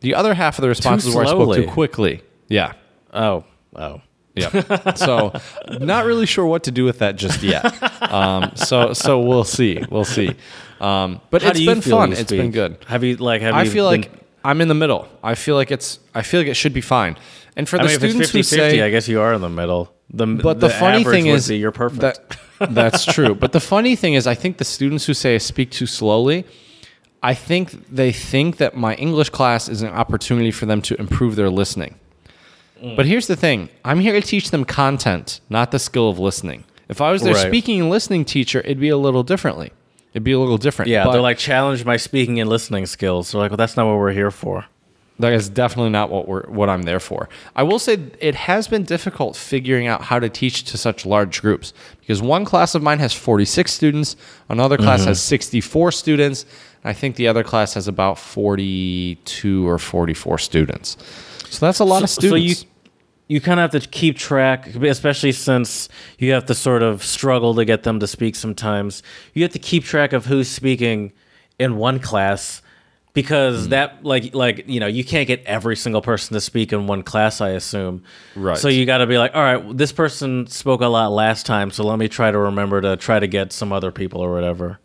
A: The other half of the responses were I spoke too quickly. Yeah.
B: Oh, oh.
A: Yeah. so, not really sure what to do with that just yet. Um, so, so we'll see. We'll see. Um, but
B: How
A: it's been fun. It's been good.
B: Have you like? Have
A: I
B: you
A: feel
B: been-
A: like I'm in the middle. I feel like it's. I feel like it should be fine. And for
B: I
A: the
B: mean,
A: students
B: 50
A: who say,
B: I guess you are in the middle. The,
A: but the, funny thing is,
B: be you're perfect.
A: That, that's true. But the funny thing is, I think the students who say I speak too slowly, I think they think that my English class is an opportunity for them to improve their listening.
B: Mm.
A: But here's the thing: I'm here to teach them content, not the skill of listening. If I was their
B: Right.
A: speaking and listening teacher, it'd be a little differently. It'd be a little different.
B: yeah,
A: But
B: they're like challenge my speaking and listening skills. They're like, well, that's not what we're here for.
A: That is definitely not what we're what I'm there for. I will say it has been difficult figuring out how to teach to such large groups because one class of mine has 46 students, another class
B: Mm-hmm.
A: has 64 students, and I think the other class has about 42 or 44 students. So that's a lot of students.
B: So you you kind of have to keep track, especially since you have to sort of struggle to get them to speak. Sometimes you have to keep track of who's speaking in one class because that like like you know you can't get every single person to speak in one class. I assume.
A: Right.
B: So you got to be like, all right, this person spoke a lot last time, so let me try to remember to try to get some other people or whatever.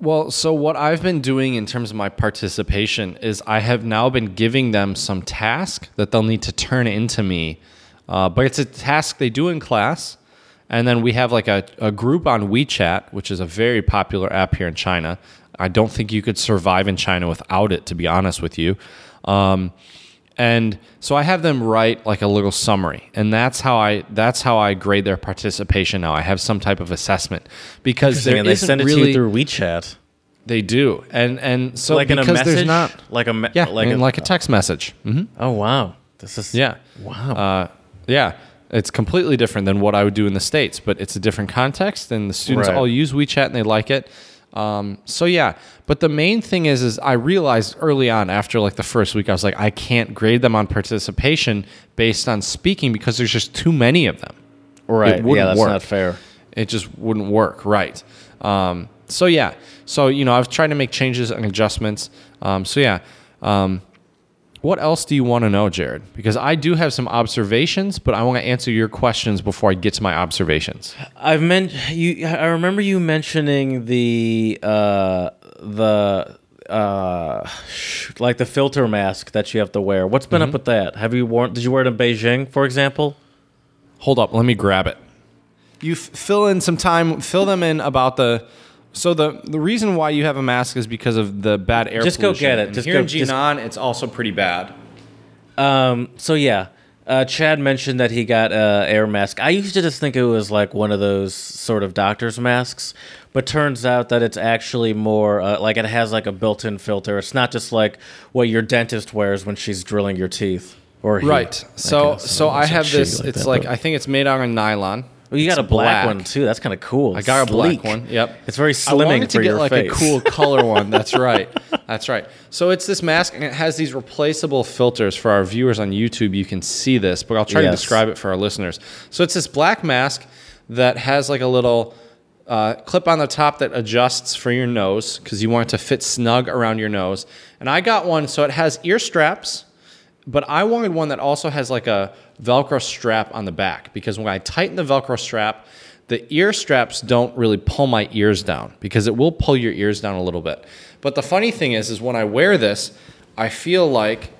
A: Well, so what I've been doing in terms of my participation is I have now been giving them some task that they'll need to turn into me. Uh, but it's a task they do in class. And then we have like a, a group on WeChat, which is a very popular app here in China. I don't think you could survive in China without it, to be honest with you. Um, and so I have them write like a little summary, and that's how I that's how I grade their participation. Now I have some type of assessment because there
B: they send it
A: really
B: to you through WeChat,
A: they do, and and so
B: like in a
A: because
B: message,
A: there's not
B: like a me-
A: yeah
B: like a,
A: like a text message. hmm
B: oh wow, this is
A: Yeah,
B: wow.
A: uh, yeah. It's completely different than what I would do in the states, but it's a different context, and the students
B: Right.
A: all use WeChat and they like it. Um, so yeah, but the main thing is, is I realized early on after like the first week, I was like, I can't grade them on participation based on speaking because there's just too many of them.
B: right?
A: wouldn't
B: Yeah, that's
A: work.
B: not fair.
A: it just wouldn't work right um, so yeah so you know i've tried to make changes and adjustments um, so yeah um, what else do you want to know jared because i do have some observations but i want to answer your questions before i get to my observations
B: I've meant you. I remember you mentioning the uh, the uh, like the filter mask that you have to wear. What's been up with that? Have you worn? Did you wear it in Beijing, for example?
A: hold up let me grab it you f- fill in some time fill them in about the so the, the reason why you have a mask is because of the bad air
B: Just go
A: pollution.
B: get it.
A: And
B: Just
A: here
B: go-
A: in
B: just-
A: Jinan, it's also pretty bad.
B: Um. So yeah. Uh, Chad mentioned that he got a air mask. I used to just think it was like one of those sort of doctor's masks, but turns out that it's actually more uh, like it has like a built-in filter. It's not just like what your dentist wears when she's drilling your teeth. Or he,
A: Right.
B: I
A: So
B: guess.
A: so I have this.
B: like
A: it's
B: that,
A: like
B: but-
A: I think it's made out of nylon.
B: Well, you got a black, one too. That's kind of cool.
A: I got a black one. Yep.
B: It's very slimming I
A: wanted to
B: for
A: get
B: your
A: like
B: face.
A: a cool color one. That's right. That's right. So it's this mask, and it has these replaceable filters for our viewers on YouTube. You can see this, but I'll try to describe it for our listeners. So it's this black mask that has like a little uh, clip on the top that adjusts for your nose because you want it to fit snug around your nose. And I got one, so it has ear straps. But I wanted one that also has like a Velcro strap on the back because when I tighten the Velcro strap, the ear straps don't really pull my ears down because it will pull your ears down a little bit. But the funny thing is, is when I wear this, I feel like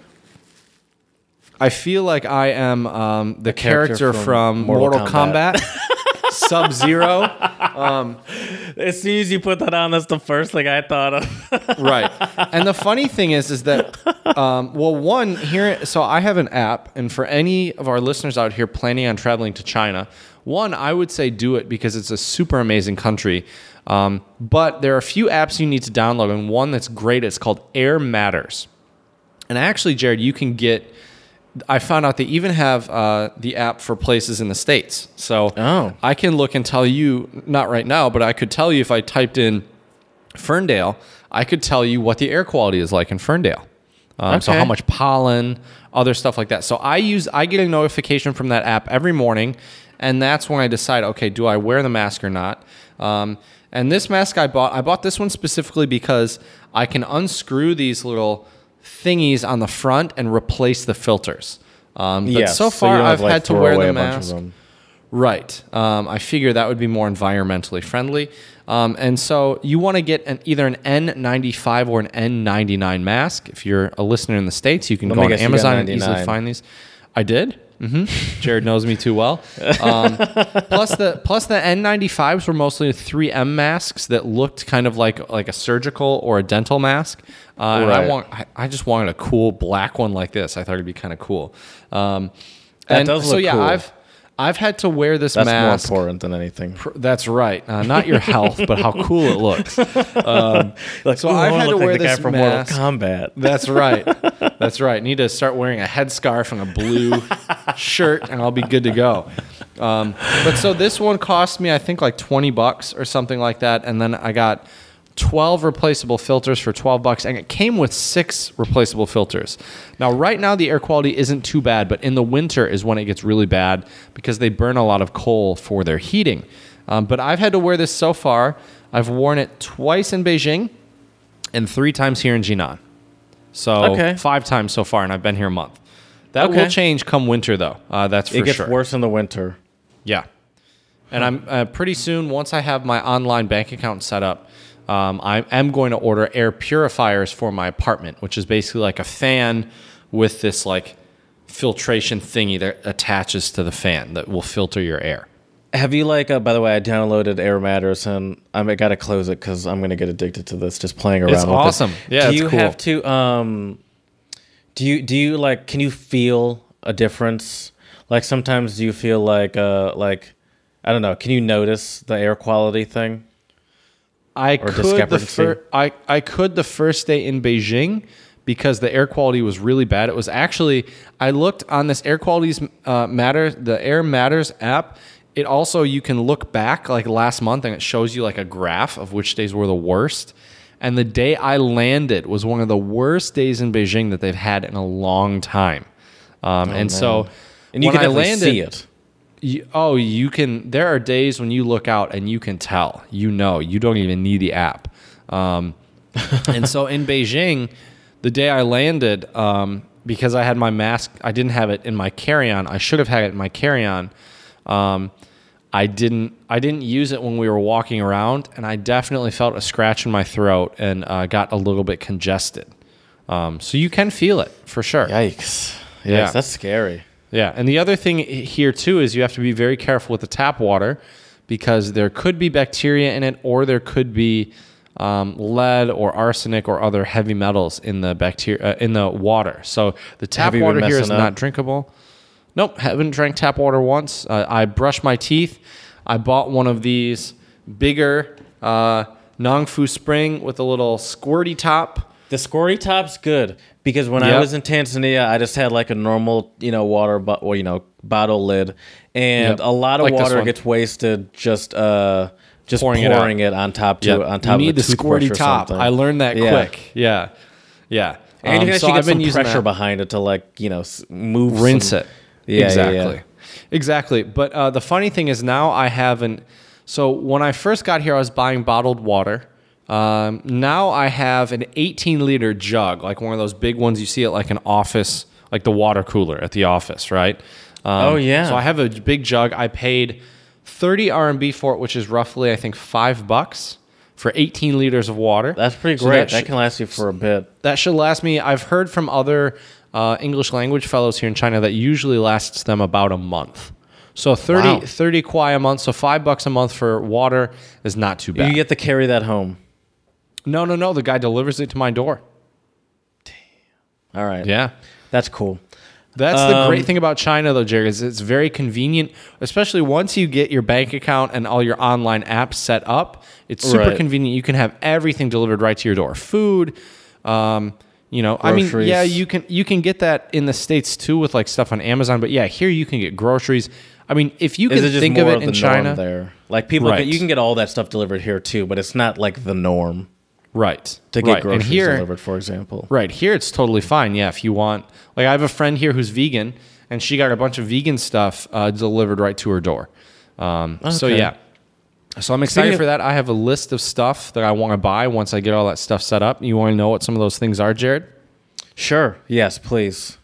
A: I feel like I am um, the character,
B: character
A: from,
B: from
A: Mortal,
B: Mortal
A: Kombat, Sub Zero.
B: Um, As soon as you put that on, that's the first thing I thought of.
A: right. And the funny thing is, is that, um, well, one here, so I have an app, and for any of our listeners out here planning on traveling to China, one, I would say do it because it's a super amazing country. Um, but there are a few apps you need to download, and one that's great. It's called Air Matters. And actually, Jared, you can get. I found out they even have uh, the app for places in the states. So
B: Oh.
A: I can look and tell you, not right now, but I could tell you if I typed in Ferndale, I could tell you what the air quality is like in Ferndale. Um, So how much pollen, other stuff like that. So I use, I get a notification from that app every morning, and that's when I decide, okay, do I wear the mask or not? Um, and this mask I bought, I bought this one specifically because I can unscrew these little thingies on the front and replace the filters. Um, but
B: Yes,
A: so far,
B: don't
A: I've
B: like,
A: had to wear the
B: a bunch of
A: mask.
B: them.
A: Right. Um, I figure that would be more environmentally friendly. Um, and so you want to get an, either an N95 or an N99 mask. If you're a listener in the States, you can
B: Let
A: go on
B: guess you got
A: Amazon and easily find these. I did. Hmm Jared knows me too well. Um, plus the plus the N95s were mostly 3M masks that looked kind of like like a surgical or a dental mask. Uh, and I want I, I just wanted a cool black one like this. I thought it'd be kind of cool. Um,
B: That
A: and
B: does
A: so
B: look
A: yeah,
B: cool.
A: I've I've had to wear this
B: That's
A: mask.
B: more important than anything.
A: Pr- That's right. Uh, not your health, but how cool it looks.
B: Like,
A: so I've had to
B: like
A: wear
B: the guy
A: this
B: from
A: mask.
B: Mortal Kombat.
A: That's right. That's right. Need to start wearing a headscarf and a blue shirt, and I'll be good to go. Um, but so this one cost me, I think, like twenty bucks or something like that, and then I got twelve replaceable filters for twelve bucks, and it came with six replaceable filters. Now, right now, the air quality isn't too bad, but in the winter is when it gets really bad because they burn a lot of coal for their heating. Um, but I've had to wear this so far. I've worn it twice in Beijing and three times here in Jinan. So
B: Okay.
A: five times so far, and I've been here a month. That will change come winter, though. Uh, that's for
B: It gets
A: sure.
B: worse in the winter.
A: Yeah, and I'm uh, pretty soon. Once I have my online bank account set up, um, I am going to order air purifiers for my apartment, which is basically like a fan with this like filtration thingy that attaches to the fan that will filter your air.
B: Have you like? Uh, by the way, I downloaded Air Matters and I got to close it because I'm gonna get addicted to this. Just playing around.
A: It's
B: with it.
A: awesome. Yeah,
B: Do
A: it's
B: you
A: cool.
B: have to? Um, do you do you like? Can you feel a difference? Like sometimes do you feel like uh like I don't know. Can you notice the air quality thing?
A: I could the fir- I, I could the first day in Beijing because the air quality was really bad. It was actually I looked on this air qualities uh, matter the Air Matters app. It also you can look back like last month and it shows you like a graph of which days were the worst. And the day I landed was one of the worst days in Beijing that they've had in a long time. Um, and so
B: Oh, And you
A: when
B: can
A: I landed,
B: see it.
A: You, oh, you can. There are days when you look out and you can tell. You know, you don't even need the app. Um, and so in Beijing, the day I landed, um, because I had my mask, I didn't have it in my carry-on. I should have had it in my carry-on. Um, I didn't. I didn't use it when we were walking around, and I definitely felt a scratch in my throat and uh, got a little bit congested. Um, so you can feel it for sure.
B: Yikes! Yes,
A: Yeah.
B: that's scary.
A: Yeah, and the other thing here too is you have to be very careful with the tap water because there could be bacteria in it, or there could be um, lead or arsenic or other heavy metals in the bacteria uh, in the water. So the tap water here is
B: up?
A: not drinkable. Nope, haven't drank tap water once. Uh, I brushed my teeth. I bought one of these bigger uh, Nongfu Spring with a little squirty top.
B: The squirty top's good because when I was in Tanzania, I just had like a normal, you know, water, but or you know, bottle lid, and
A: Yep.
B: a lot of
A: Like
B: water gets wasted just uh just
A: Pouring
B: pouring,
A: it
B: it,
A: out.
B: on top to
A: Yep.
B: on top
A: you need
B: of
A: the
B: a
A: squirty top. I learned that
B: Yeah.
A: quick. Yeah, yeah.
B: And you
A: Um,
B: can
A: so
B: actually
A: I've
B: get
A: been
B: some
A: using
B: pressure
A: that.
B: behind it to like you know move,
A: rinse
B: some-
A: it.
B: Yeah, yeah,
A: exactly.
B: yeah.
A: Exactly. But uh, the funny thing is now I haven't. So when I first got here, I was buying bottled water. Um, now I have an 18 liter jug, like one of those big ones you see at like an office, like the water cooler at the office, right? Um,
B: Oh, yeah.
A: So I have a big jug. I paid 30 RMB for it, which is roughly I think five bucks for 18 liters of water.
B: That's pretty
A: So
B: great.
A: that
B: that
A: sh-
B: can last you for a bit.
A: that should last me. I've heard from other uh, English language fellows here in China that usually lasts them about a month. So 30,
B: Wow.
A: 30 kuai a month, so five bucks a month for water is not too bad.
B: You get to carry that home.
A: No, no, no. The guy delivers it to my door. Damn.
B: All right.
A: Yeah.
B: That's cool.
A: That's the
B: Um,
A: great thing about China, though, Jerry, is it's very convenient, especially once you get your bank account and all your online apps set up. It's super
B: Right.
A: convenient. You can have everything delivered right to your door. Food, um, you know, I mean, yeah, you can you can get that in the states too with like stuff on Amazon, but yeah, here you can get groceries. I mean, if you can think of it
B: of
A: in
B: the
A: China,
B: there? Like people,
A: Right.
B: you can get all that stuff delivered here too, but it's not like the norm
A: right?
B: to get
A: right.
B: groceries
A: here,
B: delivered, for example.
A: Right here, it's totally fine. Yeah, if you want, like, I have a friend here who's vegan, and she got a bunch of vegan stuff uh, delivered right to her door. Um, So yeah, so I'm excited
B: Speaking
A: for that. I have a list of stuff that I want to buy once I get all that stuff set up. You want to know what some of those things are, Jared?
B: Sure. Yes, please.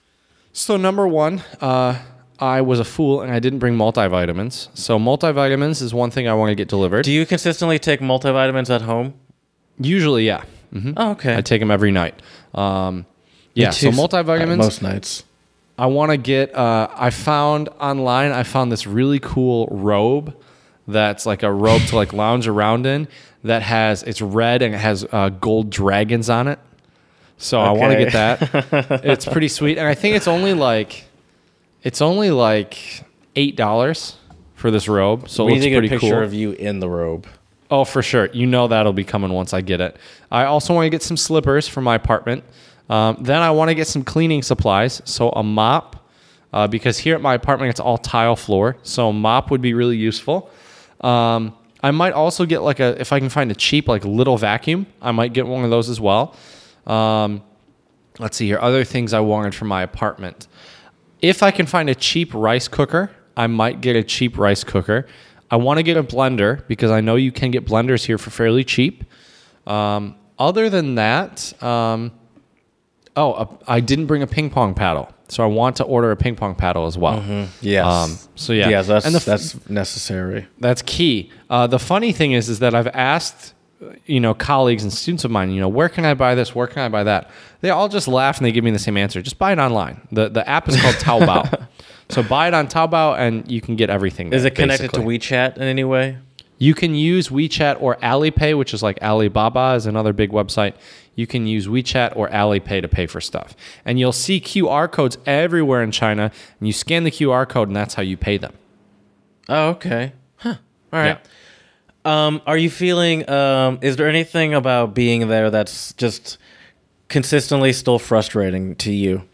A: So number one, uh, I was a fool and I didn't bring multivitamins. So multivitamins is one thing I want to get delivered.
B: Do you consistently take multivitamins at home?
A: Usually, yeah. hmm
B: Oh, okay.
A: I take them every night. Um, yeah. So multivitamins.
B: Uh, most nights.
A: I want to get. Uh, I found online. I found this really cool robe that's like a robe to like lounge around in. That has it's red and it has uh, gold dragons on it. So I want to get that. it's pretty sweet, and I think it's only like it's only like eight dollars for this robe. So it
B: we
A: looks
B: need to get a
A: pretty
B: picture
A: cool.
B: of you in the robe.
A: Oh, for sure. You know that'll be coming once I get it. I also want to get some slippers for my apartment. Um, then I want to get some cleaning supplies. So a mop, uh, because here at my apartment it's all tile floor. So a mop would be really useful. Um, I might also get like a if I can find a cheap like little vacuum. I might get one of those as well. Um, let's see here. Other things I wanted for my apartment. If I can find a cheap rice cooker, I might get a cheap rice cooker. I want to get a blender because I know you can get blenders here for fairly cheap. Um, other than that, um, oh, uh, I didn't bring a ping pong paddle, so I want to order a ping pong paddle as well.
B: Yes.
A: Um, so yeah,
B: Yes, that's
A: f-
B: that's necessary.
A: that's key. Uh, the funny thing is, is that I've asked, you know, colleagues and students of mine, you know, where can I buy this? Where can I buy that? They all just laugh and they give me the same answer. Just buy it online. the The app is called Taobao. So buy it on Taobao and you can get everything.
B: Is it connected
A: basically.
B: to WeChat in any way?
A: You can use WeChat or Alipay, which is like Alibaba is another big website. You can use WeChat or Alipay to pay for stuff. And you'll see QR codes everywhere in China, and you scan the QR code, and that's how you pay them.
B: Oh, okay. Huh. All right. Um, are you feeling? Um, is there anything about being there that's just consistently still frustrating to you?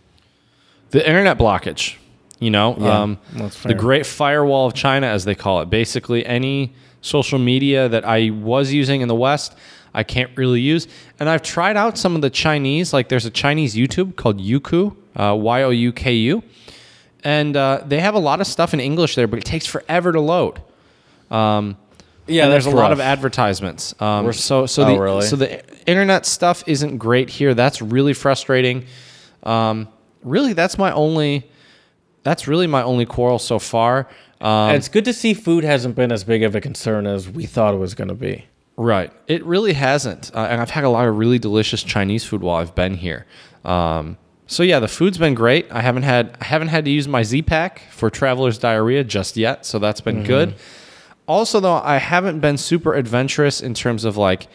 A: The internet blockage, you know,
B: Yeah,
A: um, the great firewall of China, as they call it. Basically, any social media that I was using in the West, I can't really use. And I've tried out some of the Chinese, like there's a Chinese YouTube called Youku, uh, Y O U K U. And uh, they have a lot of stuff in English there, but it takes forever to load.
B: Yeah,
A: and there's
B: that's
A: a lot of advertisements. Um,
B: We're-
A: so so
B: oh,
A: the
B: really?
A: so the internet stuff isn't great here. That's really frustrating. Um, really, that's my only. That's really my only quarrel so far. Um,
B: it's good to see food hasn't been as big of a concern as we thought it was going to be.
A: Right. It really hasn't. Uh, and I've had a lot of really delicious Chinese food while I've been here. Um, so yeah, the food's been great. I haven't had I haven't had to use my Z pack for traveler's diarrhea just yet, so that's been good. Also though, I haven't been super adventurous in terms of like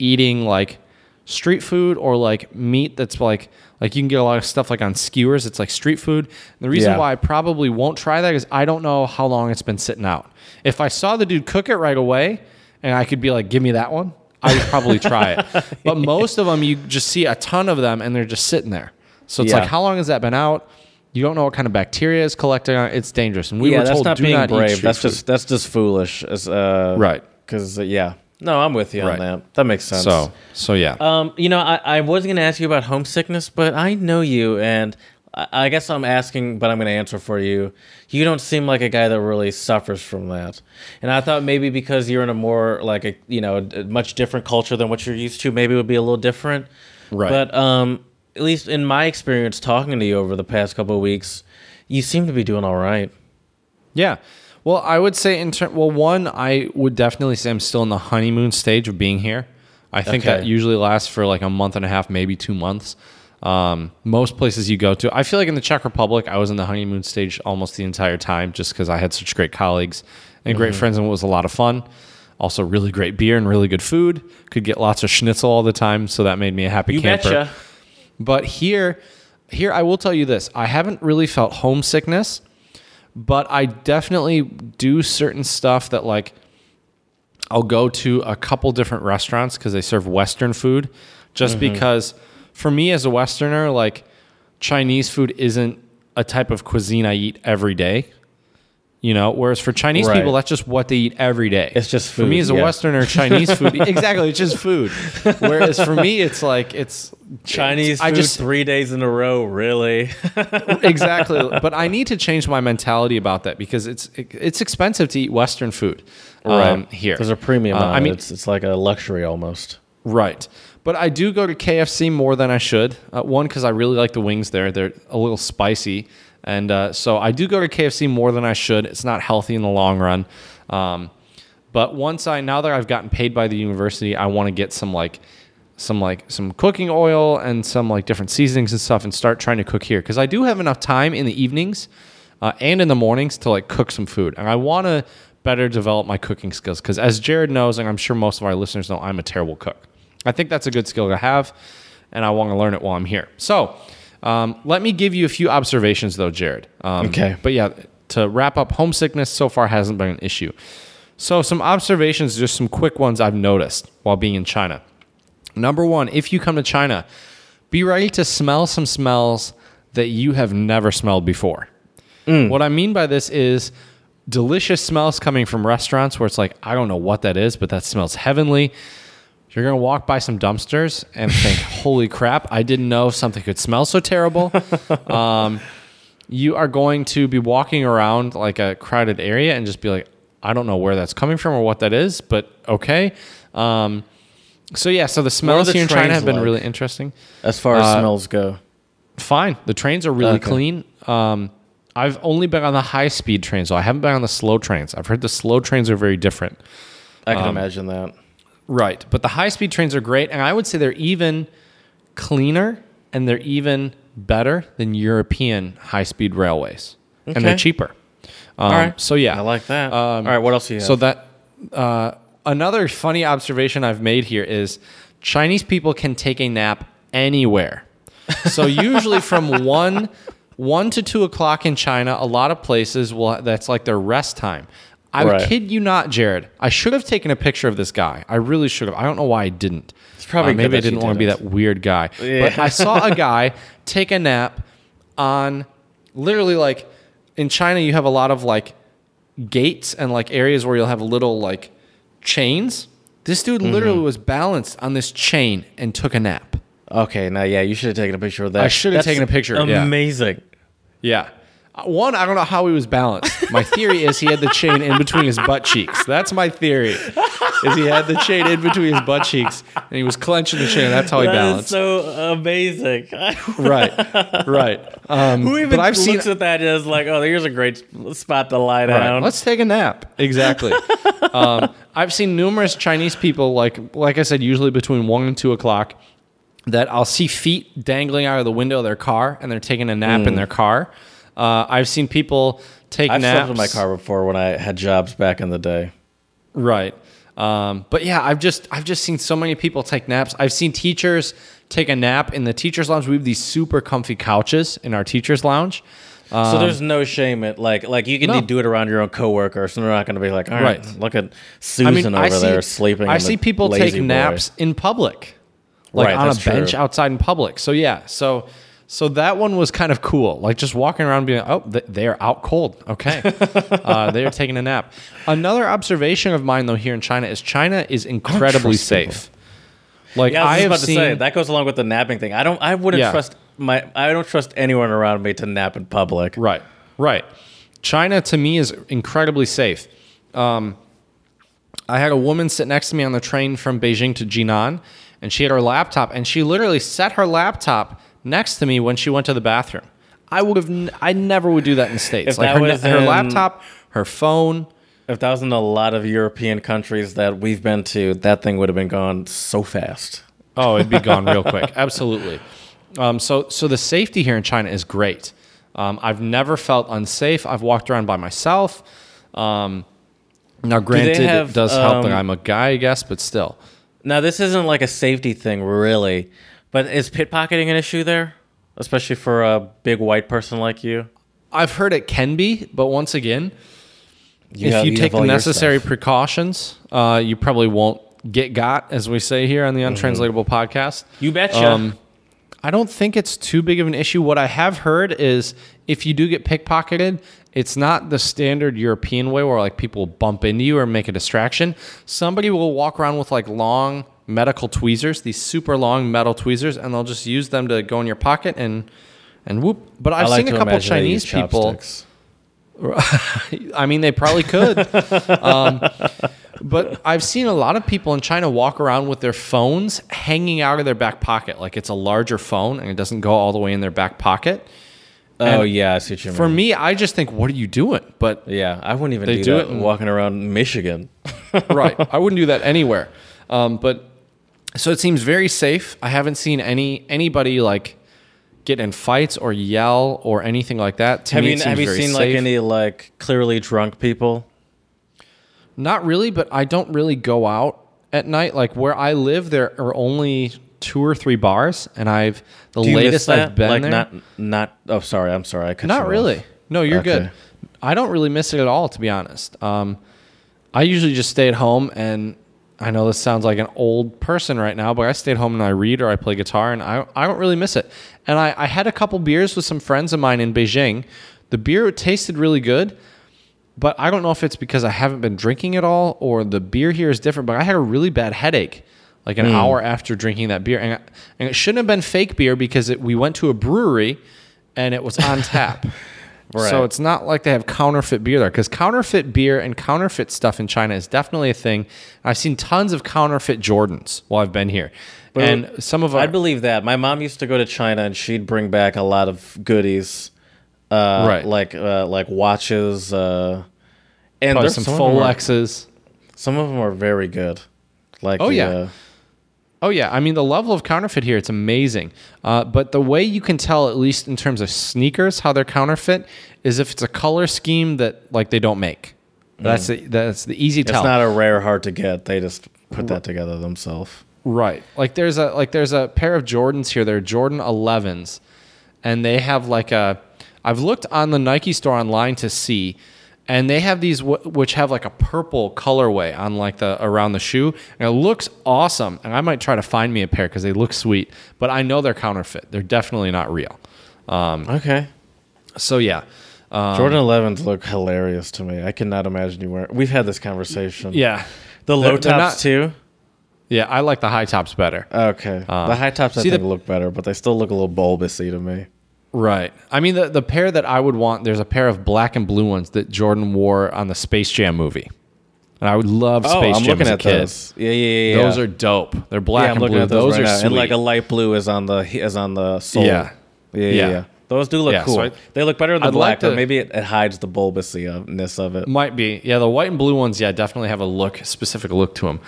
A: eating like street food or like meat that's like like you can get a lot of stuff like on skewers it's like street food the reason
B: Yeah.
A: why i probably won't try that is i don't know how long it's been sitting out if i saw the dude cook it right away and i could be like give me that one i would probably try it but most of them you just see a ton of them and they're just sitting there so it's
B: Yeah.
A: like how long has that been out you don't know what kind of bacteria is collecting on it it's dangerous and we
B: yeah,
A: were told
B: not
A: do
B: being
A: not eat
B: brave.
A: street
B: That's
A: food.
B: just that's just foolish. As, uh,
A: Right.
B: Because uh, yeah, no, I'm with you
A: Right.
B: on that. That makes sense.
A: so so yeah
B: Um, you know, I, I was going to ask you about homesickness, but I know you, and I, I guess I'm asking, but I'm going to answer for you. You don't seem like a guy that really suffers from that, and I thought maybe because you're in a more like a you know a much different culture than what you're used to, maybe it would be a little different.
A: Right.
B: But um, at least in my experience talking to you over the past couple of weeks, you seem to be doing all right.
A: Yeah. Well, I would say in ter- well, one, I would definitely say I'm still in the honeymoon stage of being here. I think
B: Okay.
A: that usually lasts for like a month and a half, maybe two months. Um, most places you go to, I feel like in the Czech Republic, I was in the honeymoon stage almost the entire time, just because I had such great colleagues and great friends, and it was a lot of fun. Also, really great beer and really good food. Could get lots of schnitzel all the time, so that made me a happy
B: You
A: camper.
B: betcha.
A: But here, here I will tell you this: I haven't really felt homesickness, but I definitely do certain stuff that like I'll go to a couple different restaurants because they serve Western food, just
B: Mm-hmm.
A: because for me as a Westerner, like Chinese food isn't a type of cuisine I eat every day. You know, whereas for Chinese
B: Right.
A: people, that's just what they eat every day.
B: It's just
A: For me as a
B: yeah.
A: Westerner, Chinese food exactly, it's just food. Whereas for me, it's like it's
B: Chinese food
A: I just
B: three days in a row, really?
A: exactly. But I need to change my mentality about that because it's it's expensive to eat Western food um, here.
B: There's a premium
A: Uh,
B: on
A: I mean,
B: It's, it's like a luxury almost.
A: right. But I do go to KFC more than I should. Uh, one because I really like the wings there; they're a little spicy, and uh, so I do go to KFC more than I should. It's not healthy in the long run. Um, but once I now that I've gotten paid by the university, I want to get some like some like some cooking oil and some like different seasonings and stuff and start trying to cook here because I do have enough time in the evenings uh, and in the mornings to like cook some food and I want to better develop my cooking skills because as Jared knows and I'm sure most of our listeners know I'm a terrible cook. I think that's a good skill to have and I want to learn it while I'm here. So um, let me give you a few observations though, Jared. Um,
B: Okay.
A: But yeah, to wrap up, homesickness so far hasn't been an issue. So, some observations, just some quick ones I've noticed while being in China. Number one, if you come to China, be ready to smell some smells that you have never smelled before. What I mean by this is delicious smells coming from restaurants where it's like, I don't know what that is, but that smells heavenly. You're going to walk by some dumpsters and think, holy crap, I didn't know something could smell so terrible. um, you are going to be walking around like a crowded area and just be like, I don't know where that's coming from or what that is, but okay. Um, so yeah, so the smells
B: the
A: here in China have been
B: like?
A: really interesting.
B: As far as
A: Uh,
B: smells go.
A: Fine, the trains are really
B: Okay.
A: clean. Um, I've only been on the high speed trains, so I haven't been on the slow trains. I've heard the slow trains are very different.
B: I
A: um,
B: can imagine that.
A: Right, but the high speed trains are great, and I would say they're even cleaner and they're even better than European high speed railways, and they're cheaper. Um,
B: All right.
A: So yeah,
B: I like that.
A: Um,
B: All right, what else do you have?
A: So that uh, another funny observation I've made here is Chinese people can take a nap anywhere. So usually from one one to two o'clock in China, a lot of places will that's like their rest time. I
B: Right.
A: kid you not, Jared. I should have taken a picture of this guy. I really should have. I don't know why I didn't. It's
B: probably good
A: maybe I didn't want to be that weird guy.
B: Yeah.
A: But I saw a guy take a nap on literally like in China you have a lot of like gates and like areas where you'll have little like chains. This dude literally
B: Mm-hmm.
A: was balanced on this chain and took a nap.
B: okay, now yeah, you should have taken a picture of that.
A: I should have taken a picture.
B: Amazing.
A: Yeah. Uh, One, I don't know how he was balanced. My theory is he had the chain in between his butt cheeks. That's my theory. Is he had the chain in between his butt cheeks and he was clenching the chain. That's how he
B: That is
A: balanced.
B: so amazing.
A: right. Right. Um,
B: Who even
A: but I've seen
B: looks at that as like, oh, here's a great spot to lie
A: Right.
B: down?
A: Let's take a nap. Exactly. um, I've seen numerous Chinese people, like like I said, usually between one and two o'clock, that I'll see feet dangling out of the window of their car, and they're taking a nap in their car. Uh, I've seen people take.
B: I've
A: naps
B: slept in my car before when I had jobs back in the day.
A: Right. Um, but yeah, I've just I've just seen so many people take naps. I've seen teachers take a nap in the teachers' lounge. We have these super comfy couches in our teachers' lounge.
B: so there's no shame it like like you can
A: Um, no.
B: do it around your own coworker, so they're not going to be like, all right,
A: Right.
B: look at Susan over there sleeping.
A: I see people take
B: boy."
A: naps in public, like
B: Right,
A: on a
B: that's
A: bench outside in public. So yeah, so so that one was kind of cool. Like just walking around being, oh, they're out cold. Okay, uh, they are taking a nap. Another observation of mine though here in China is China is incredibly
B: people.
A: safe. Like
B: Yeah, I was
A: I
B: about
A: seen,
B: to say that goes along with the napping thing. I don't. I wouldn't
A: Yeah.
B: trust my. I don't trust anyone around me to nap in public.
A: Right, right. China to me is incredibly safe. Um, I had a woman sit next to me on the train from Beijing to Jinan, and she had her laptop, and she literally set her laptop next to me when she went to the bathroom. I would have. N- I never would do that in the states.
B: If
A: like her,
B: in-
A: laptop, her phone.
B: If that was in a lot of European countries that we've been to, that thing would have been gone so fast.
A: Oh, it'd be gone real quick. Absolutely. Um, so, so the safety here in China is great. Um, I've never felt unsafe. I've walked around by myself. Um, now, granted,
B: have,
A: it does help that
B: um,
A: I'm a guy, I guess, but still.
B: Now, this isn't like a safety thing, really, but is pickpocketing an issue there, especially for a big white person like you?
A: I've heard it can be, but once again,
B: You
A: if
B: have-
A: you,
B: you
A: take the necessary precautions, uh, you probably won't get got, as we say here on the Untranslatable podcast.
B: You betcha.
A: Um, I don't think it's too big of an issue. What I have heard is if you do get pickpocketed, it's not the standard European way where like people bump into you or make a distraction. Somebody will walk around with like long medical tweezers, these super long metal tweezers, and they'll just use them to go in your pocket and and whoop. But I've
B: like
A: seen a couple Chinese people. I mean, they probably could. um, but I've seen a lot of people in China walk around with their phones hanging out of their back pocket. Like it's a larger phone and it doesn't go all the way in their back pocket.
B: Oh
A: And
B: yeah, I see what you mean.
A: For me, I just think, what are you doing? But
B: yeah, I wouldn't even
A: They
B: do,
A: do
B: that
A: it in-
B: walking around Michigan.
A: right, I wouldn't do that anywhere. Um, but so it seems very safe. I haven't seen any anybody like get in fights or yell or anything like that. To
B: have
A: me,
B: you
A: it seems
B: have you seen like any like clearly drunk people?
A: Not really, but I don't really go out at night. Like where I live, there are only two or three bars, and I've the latest? I've been
B: like
A: there.
B: not not. Oh, sorry, I'm sorry. I cut
A: Not
B: off.
A: really. No, you're
B: Okay.
A: good. I don't really miss it at all, to be honest. Um, I usually just stay at home, and I know this sounds like an old person right now, but I stayed home and I read or I play guitar, and I, I don't really miss it. And I, I had a couple beers with some friends of mine in Beijing. The beer tasted really good, but I don't know if it's because I haven't been drinking at all or the beer here is different. But I had a really bad headache like an hmm. hour after drinking that beer, and, and it shouldn't have been fake beer because it, we went to a brewery and it was on tap.
B: Right.
A: So it's not like they have counterfeit beer there because counterfeit beer and counterfeit stuff in China is definitely a thing. I've seen tons of counterfeit Jordans while I've been here, and some of our,
B: I believe that. My mom used to go to China and she'd bring back a lot of goodies, uh,
A: Right.
B: Like uh, like watches, uh, and
A: probably
B: there's
A: some
B: some of them are-
A: Folexes.
B: Some of them are very good. Like
A: Oh,
B: the,
A: yeah. Oh yeah, I mean the level of counterfeit here, it's amazing. Uh, but the way you can tell, at least in terms of sneakers, how they're counterfeit, is if it's a color scheme that like they don't make. That's the, that's the easy
B: it's
A: tell.
B: not a rare hard to get. They just put that together themselves.
A: Right. Like there's a like there's a pair of Jordans here. They're Jordan 11s, and they have like a. I've looked on the Nike store online to see, and they have these w- which have like a purple colorway on like the around the shoe, and it looks awesome. And I might try to find me a pair because they look sweet, but I know they're counterfeit. They're definitely not real.
B: Okay.
A: So yeah. Um,
B: Jordan 11s look hilarious to me. I cannot imagine you wearing. We've had this conversation.
A: Yeah.
B: The low
A: They're- they're
B: tops
A: not-
B: too.
A: Yeah, I like the high tops better.
B: Okay. the high tops I
A: see the-
B: think look better, but they still look a little bulbousy to me.
A: Right. I mean, the, the pair that I would want, there's a pair of black and blue ones that Jordan wore on the Space Jam movie. And I would love oh, Space
B: oh, I'm
A: Jam
B: looking
A: as a
B: at
A: kid.
B: those. Yeah, yeah, yeah.
A: Those
B: yeah.
A: are dope. They're black
B: yeah, I'm
A: and
B: looking
A: blue.
B: at those,
A: Those,
B: right
A: are
B: now.
A: sweet.
B: And like a light blue is on the is on the sole.
A: Yeah.
B: Yeah, yeah,
A: Yeah.
B: Those do look cool.
A: so I-
B: they look better the
A: I'd like
B: black, but
A: to-
B: maybe it, it hides the bulbousyness of it.
A: Might be. Yeah, the white and blue ones, yeah, definitely have a look, specific look to them.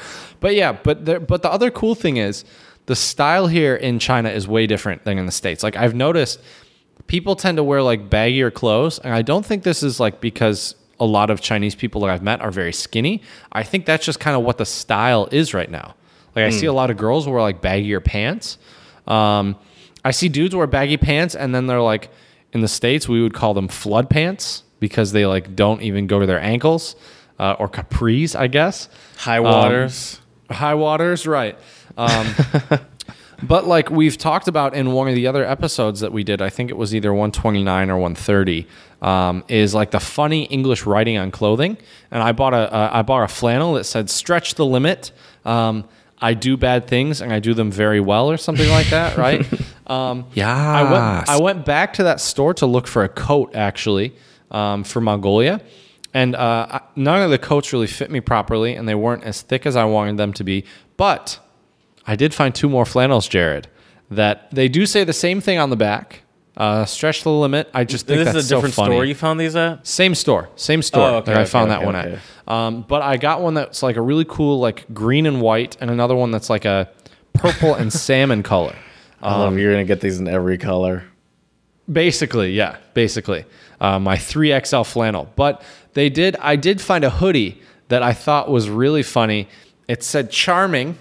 A: But yeah, but there, but the other cool thing is the style here in China is way different than in the States. Like I've noticed people tend to wear like baggier clothes, and I don't think this is like because a lot of Chinese people that I've met are very skinny. I think that's just kind of what the style is right now. Like I see a lot of girls wear like baggier pants. Um, I see dudes wear baggy pants, and then they're like in the states we would call them flood pants because they like don't even go to their ankles uh, or capris, I guess.
B: High waters.
A: High waters, right. Um, but like we've talked about in one of the other episodes that we did, I think it was either 129 or 130, um, is like the funny English writing on clothing. And I bought a uh, I bought a flannel that said "Stretch the limit." Um, I do bad things and I do them very well, or something like that, right? Um,
C: Yeah.
A: I went I went back to that store to look for a coat actually um, for Mongolia, and uh, none of the coats really fit me properly, and they weren't as thick as I wanted them to be. But I did find two more flannels, Jared, that they do say the same thing on the back. Uh, stretch the limit. I just think
B: this
A: that's
B: is a different
A: so funny.
B: store you found these at?
A: Same store, same store
B: Oh, okay,
A: that I
B: okay,
A: found that
B: okay,
A: one
B: okay.
A: at. Um, but I got one that's like a really cool, like green and white, and another one that's like a purple and salmon color.
B: I love you're gonna get these in every color.
A: Basically, yeah, basically, uh, my three XL flannel. But they did. I did find a hoodie that I thought was really funny. It said "charming"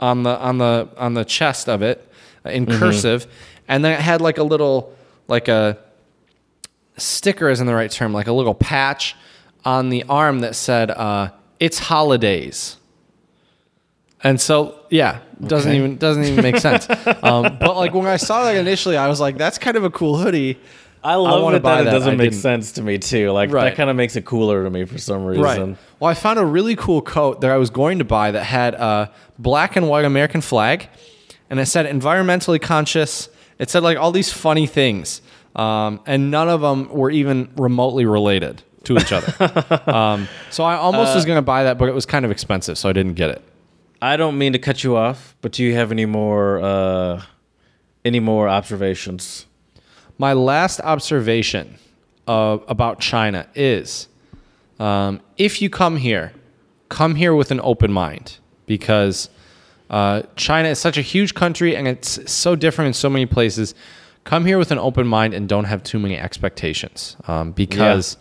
A: on the on the on the chest of it uh, in
B: Mm-hmm.
A: cursive, and then it had like a little like a sticker isn't the right term, like a little patch on the arm that said uh, "It's holidays." And so, yeah, doesn't
B: Okay.
A: even doesn't even make sense. um, but like when I saw that initially, I was like, "That's kind of a cool hoodie."
B: I love
A: wanna
B: it
A: buy
B: that it doesn't
A: I
B: make
A: didn't-
B: sense to me too. Like
A: Right.
B: that kind of makes it cooler to me for some reason.
A: Right. Well, I found a really cool coat that I was going to buy that had a black and white American flag, and it said "environmentally conscious." It said like all these funny things, um, and none of them were even remotely related to each other. um, so I almost was going to buy that, but it was kind of expensive, so I didn't get it.
B: I don't mean to cut you off, but do you have any more uh any more observations?
A: My last observation uh, about China is um, if you come here, come here with an open mind because uh, China is such a huge country and it's so different in so many places. Come here with an open mind and don't have too many expectations um, because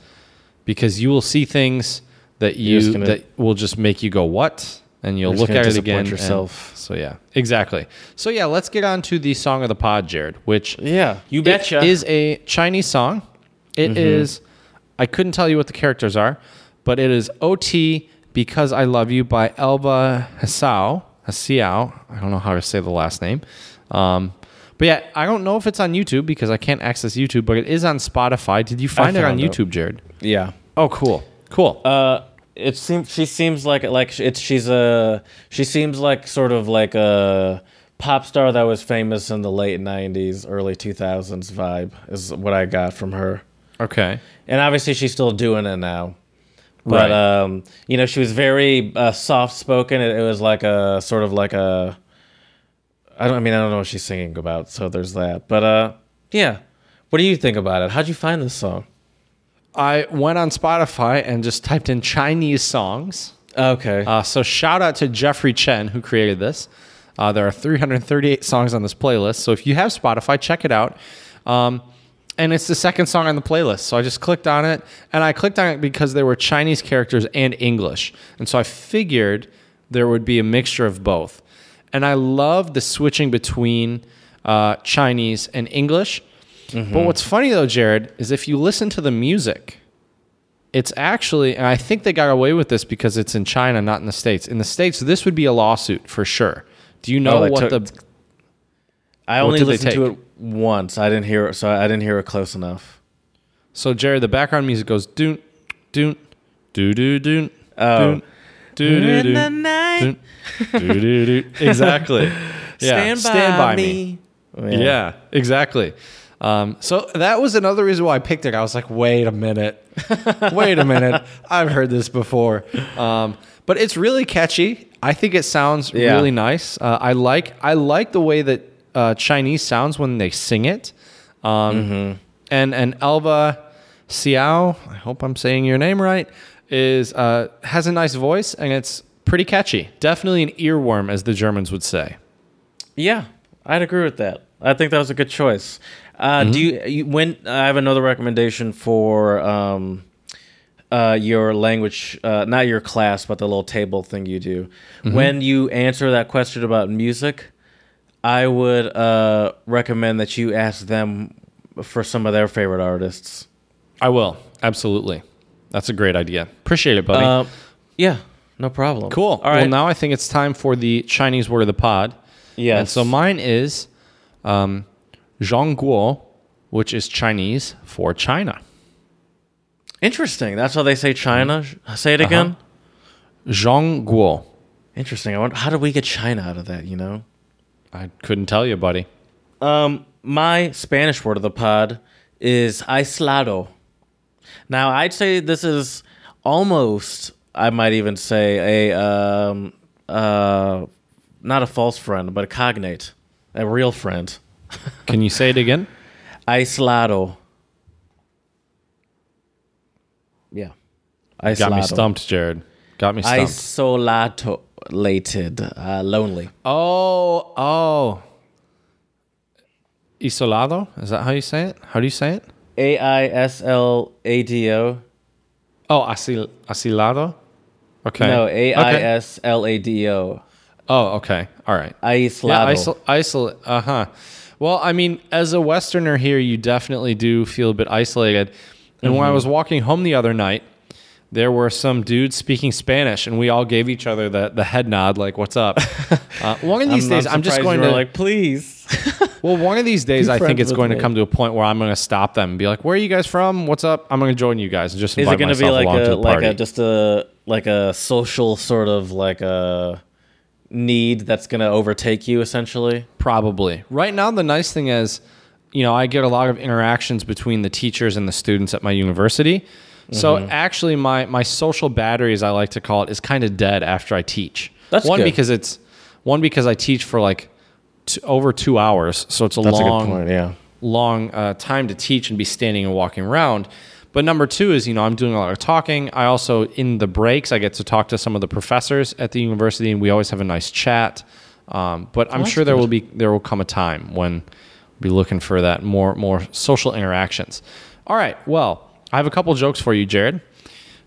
A: because you will see things that you that will just make you go what and you'll look at it again and-
B: yourself.
A: so yeah exactly so yeah let's get on to the song of the pod jared which
B: Yeah, you betcha.
A: is a Chinese song. It is. I couldn't tell you what the characters are, but it is OT Because I Love You by Elva Hasao. Hasiao. I don't know how to say the last name. Um, but yeah, I don't know if it's on YouTube because I can't access YouTube, but it is on Spotify. Did you find it on
B: it.
A: YouTube, Jared?
B: yeah.
A: Oh, cool. Cool.
B: Uh, it seems she seems like like it's she's a she seems like sort of like a pop star that was famous in the late '90s, early 2000s vibe is what I got from her.
A: okay.
B: And obviously, she's still doing it now. But
A: Right.
B: um, you know, she was very uh, soft spoken. It, it was like a sort of like a. I don't. I mean, I don't know what she's singing about. So there's that. But uh, yeah. What do you think about it? How'd you find this song?
A: I went on Spotify and just typed in Chinese songs.
B: Okay.
A: Uh, so shout out to Jeffrey Chen who created this. Uh, there are 338 songs on this playlist. So if you have Spotify, check it out. Um, and it's the second song on the playlist. So I just clicked on it, and I clicked on it because there were Chinese characters and English, and so I figured there would be a mixture of both. And I love the switching between uh, Chinese and English. But what's funny though, Jared, is if you listen to the music, it's actually, and I think they got away with this because it's in China, not in the States. In the States, this would be a lawsuit for sure. Do you know
B: Oh,
A: what
B: took-
A: the
B: I only listened to it once. I didn't hear it, so I didn't hear it close enough.
A: So Jared, the background music goes doon doon doo doo doon
B: Oh.
A: doon doo doo
B: In the
A: doon
B: night,
A: doo doo doo. Exactly. Yeah.
B: stand by, me.
A: Yeah. exactly. Um, so that was another reason why I picked it. I was like, wait a minute, wait a minute. I've heard this before. Um, but it's really catchy. I think it sounds
B: Yeah.
A: really nice. Uh, I like I like the way that uh, Chinese sounds when they sing it. Um, And and Elva Xiao, I hope I'm saying your name right, is uh, has a nice voice and it's pretty catchy. Definitely an earworm, as the Germans would say.
B: Yeah, I'd agree with that. I think that was a good choice. Uh, Do you, you when I have another recommendation for um, uh, your language, uh, not your class, but the little table thing you do. When you answer that question about music, I would uh, recommend that you ask them for some of their favorite artists.
A: I will absolutely. That's a great idea. Appreciate it, buddy.
B: Uh, yeah, no problem.
A: cool.
B: All right.
A: Well, now I think it's time for the Chinese word of the pod.
B: yes.
A: And so mine is um, Zhongguo, which is Chinese for China.
B: Interesting. That's how they say China. Say it again.
A: Zhongguo.
B: Interesting. I wonder how did we get China out of that? You know.
A: I couldn't tell you, buddy.
B: Um, my Spanish word of the pod is aislado. Now, I'd say this is almost, I might even say, a um, uh, not a false friend, but a cognate, a real friend.
A: Can you say it again?
B: Aislado. Yeah. Aislado.
A: Got me stumped, Jared. Got me stumped.
B: Isolated. Uh, lonely.
A: oh, oh. Isolado? Is that how you say it? How do you say it?
B: A I S L A D O.
A: Oh, asil, asilado? Okay.
B: No, A I. S L A D O.
A: Oh, okay. All right.
B: Aislado.
A: Yeah, isol- isolate. Uh huh. Well, I mean, as a Westerner here, you definitely do feel a bit isolated. And when I was walking home the other night, there were some dudes speaking Spanish, and we all gave each other the, the head nod, like "What's up?" uh, one of these days, I'm, just going to
B: like, please.
A: Well, one of these days, I think it's going to come to a point where I'm going to stop them and be like, "Where are you guys from? What's up?" I'm going to join you guys and just
B: Is it going to be like
A: along to
B: a like a just a like a social sort of like a need that's going to overtake you essentially?
A: Probably. Right now, the nice thing is, you know, I get a lot of interactions between the teachers and the students at my university. So
B: Mm-hmm.
A: actually, my my social battery, as I like to call it, is kind of dead after I teach.
B: That's
A: one
B: good.
A: because it's one because I teach for like t- over two hours, so it's a
B: That's
A: long
B: a point. Yeah.
A: long uh, time to teach and be standing and walking around. But number two is, you know, I'm doing a lot of talking. I also, in the breaks, I get to talk to some of the professors at the university, and we always have a nice chat. Um, but I'm sure there
B: good.
A: will be there will come a time when we'll be looking for that more more social interactions. All right. Well, I have a couple jokes for you, Jared,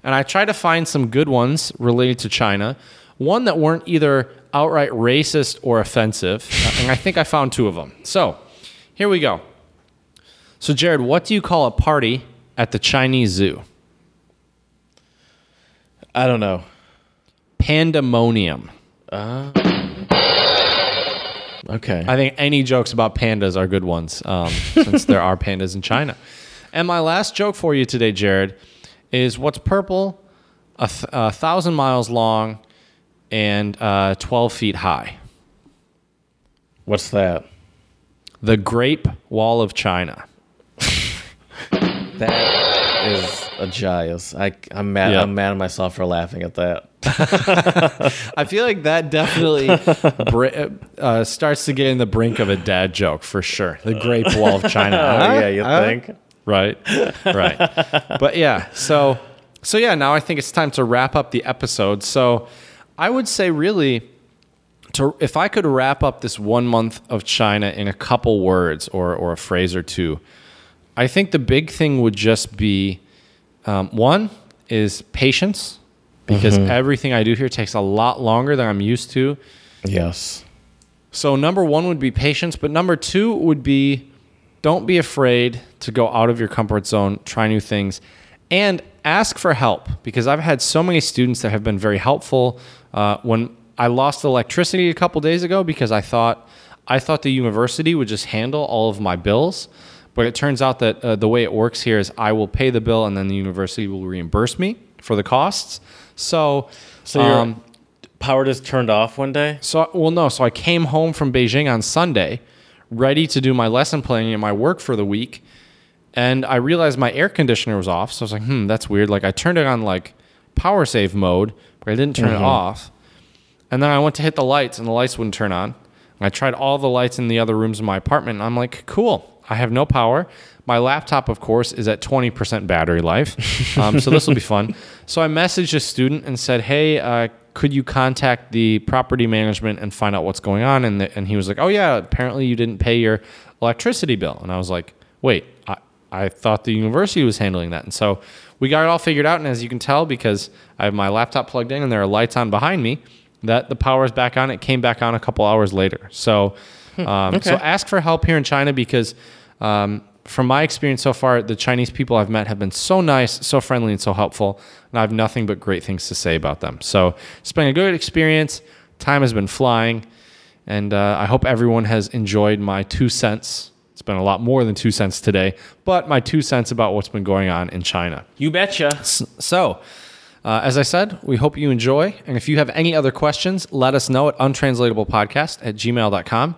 A: and I tried to find some good ones related to China. One that weren't either outright racist or offensive, uh, and I think I found two of them. So here we go. So, Jared, what do you call a party at the Chinese zoo?
B: I don't know.
A: Pandemonium.
B: Okay.
A: I think any jokes about pandas are good ones, um, since there are pandas in China. And my last joke for you today, Jared, is what's purple, a, th- a thousand miles long, and uh, 12 feet high?
B: What's that?
A: The Grape Wall of China.
B: That is a giant. I I'm mad.
A: Yeah.
B: I'm mad at myself for laughing at that.
A: I feel like that definitely br- uh, starts to get in the brink of a dad joke for sure. The Great Wall of China.
B: Oh yeah, you
A: Huh?
B: think?
A: Right, right. but yeah, so so yeah. Now I think it's time to wrap up the episode. So I would say really, to if I could wrap up this one month of China in a couple words or or a phrase or two, I think the big thing would just be um, one is patience because everything I do here takes a lot longer than I'm used to.
B: Yes.
A: So number one would be patience, but number two would be don't be afraid to go out of your comfort zone, try new things, and ask for help because I've had so many students that have been very helpful. Uh, when I lost electricity a couple days ago because I thought I thought the university would just handle all of my bills, but it turns out that uh, the way it works here is I will pay the bill and then the university will reimburse me for the costs. So,
B: So your
A: um,
B: power just turned off one day.
A: so, well, no. So I came home from Beijing on Sunday, ready to do my lesson planning and my work for the week, and I realized my air conditioner was off. So I was like, hmm, that's weird. Like I turned it on like power save mode, but I didn't turn it off. And then I went to hit the lights, and the lights wouldn't turn on. And I tried all the lights in the other rooms of my apartment, and I'm like, cool. I have no power. My laptop, of course, is at 20% battery life. Um, so this will be fun. So I messaged a student and said, hey, uh, could you contact the property management and find out what's going on? And, the, and he was like, oh, yeah, apparently you didn't pay your electricity bill. And I was like, wait, I, I thought the university was handling that. And so we got it all figured out. And as you can tell, because I have my laptop plugged in and there are lights on behind me, that the power is back on. It came back on a couple hours later. So, um, so ask for help here in China because, um, from my experience so far, the Chinese people I've met have been so nice, so friendly, and so helpful. And I have nothing but great things to say about them. So it's been a good experience. Time has been flying. And uh, I hope everyone has enjoyed my two cents. It's been a lot more than two cents today, but my two cents about what's been going on in China.
B: You betcha.
A: So, uh, as I said, we hope you enjoy. And if you have any other questions, let us know at untranslatablepodcast at gmail.com.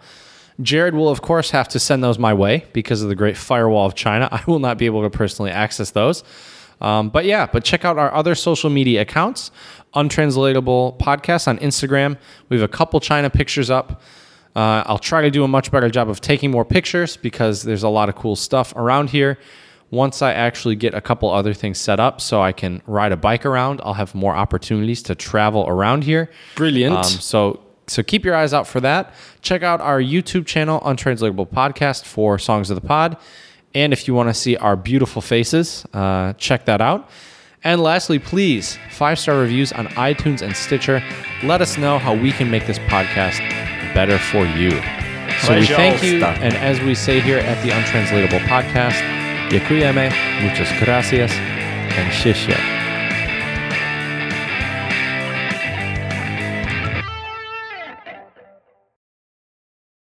A: Jared will, of course, have to send those my way because of the great firewall of China. I will not be able to personally access those. Um, but yeah, but check out our other social media accounts Untranslatable Podcast on Instagram. We have a couple China pictures up. Uh, I'll try to do a much better job of taking more pictures because there's a lot of cool stuff around here. Once I actually get a couple other things set up so I can ride a bike around, I'll have more opportunities to travel around here.
C: Brilliant.
A: Um, so so keep your eyes out for that. Check out our YouTube channel, Untranslatable Podcast, for Songs of the Pod. And if you want to see our beautiful faces, uh, check that out. And lastly, please, five star reviews on iTunes and Stitcher. Let us know how we can make this podcast better for you. So we thank you. And as we say here at the Untranslatable Podcast, Dziękujemy, muchas gracias, and xièxie.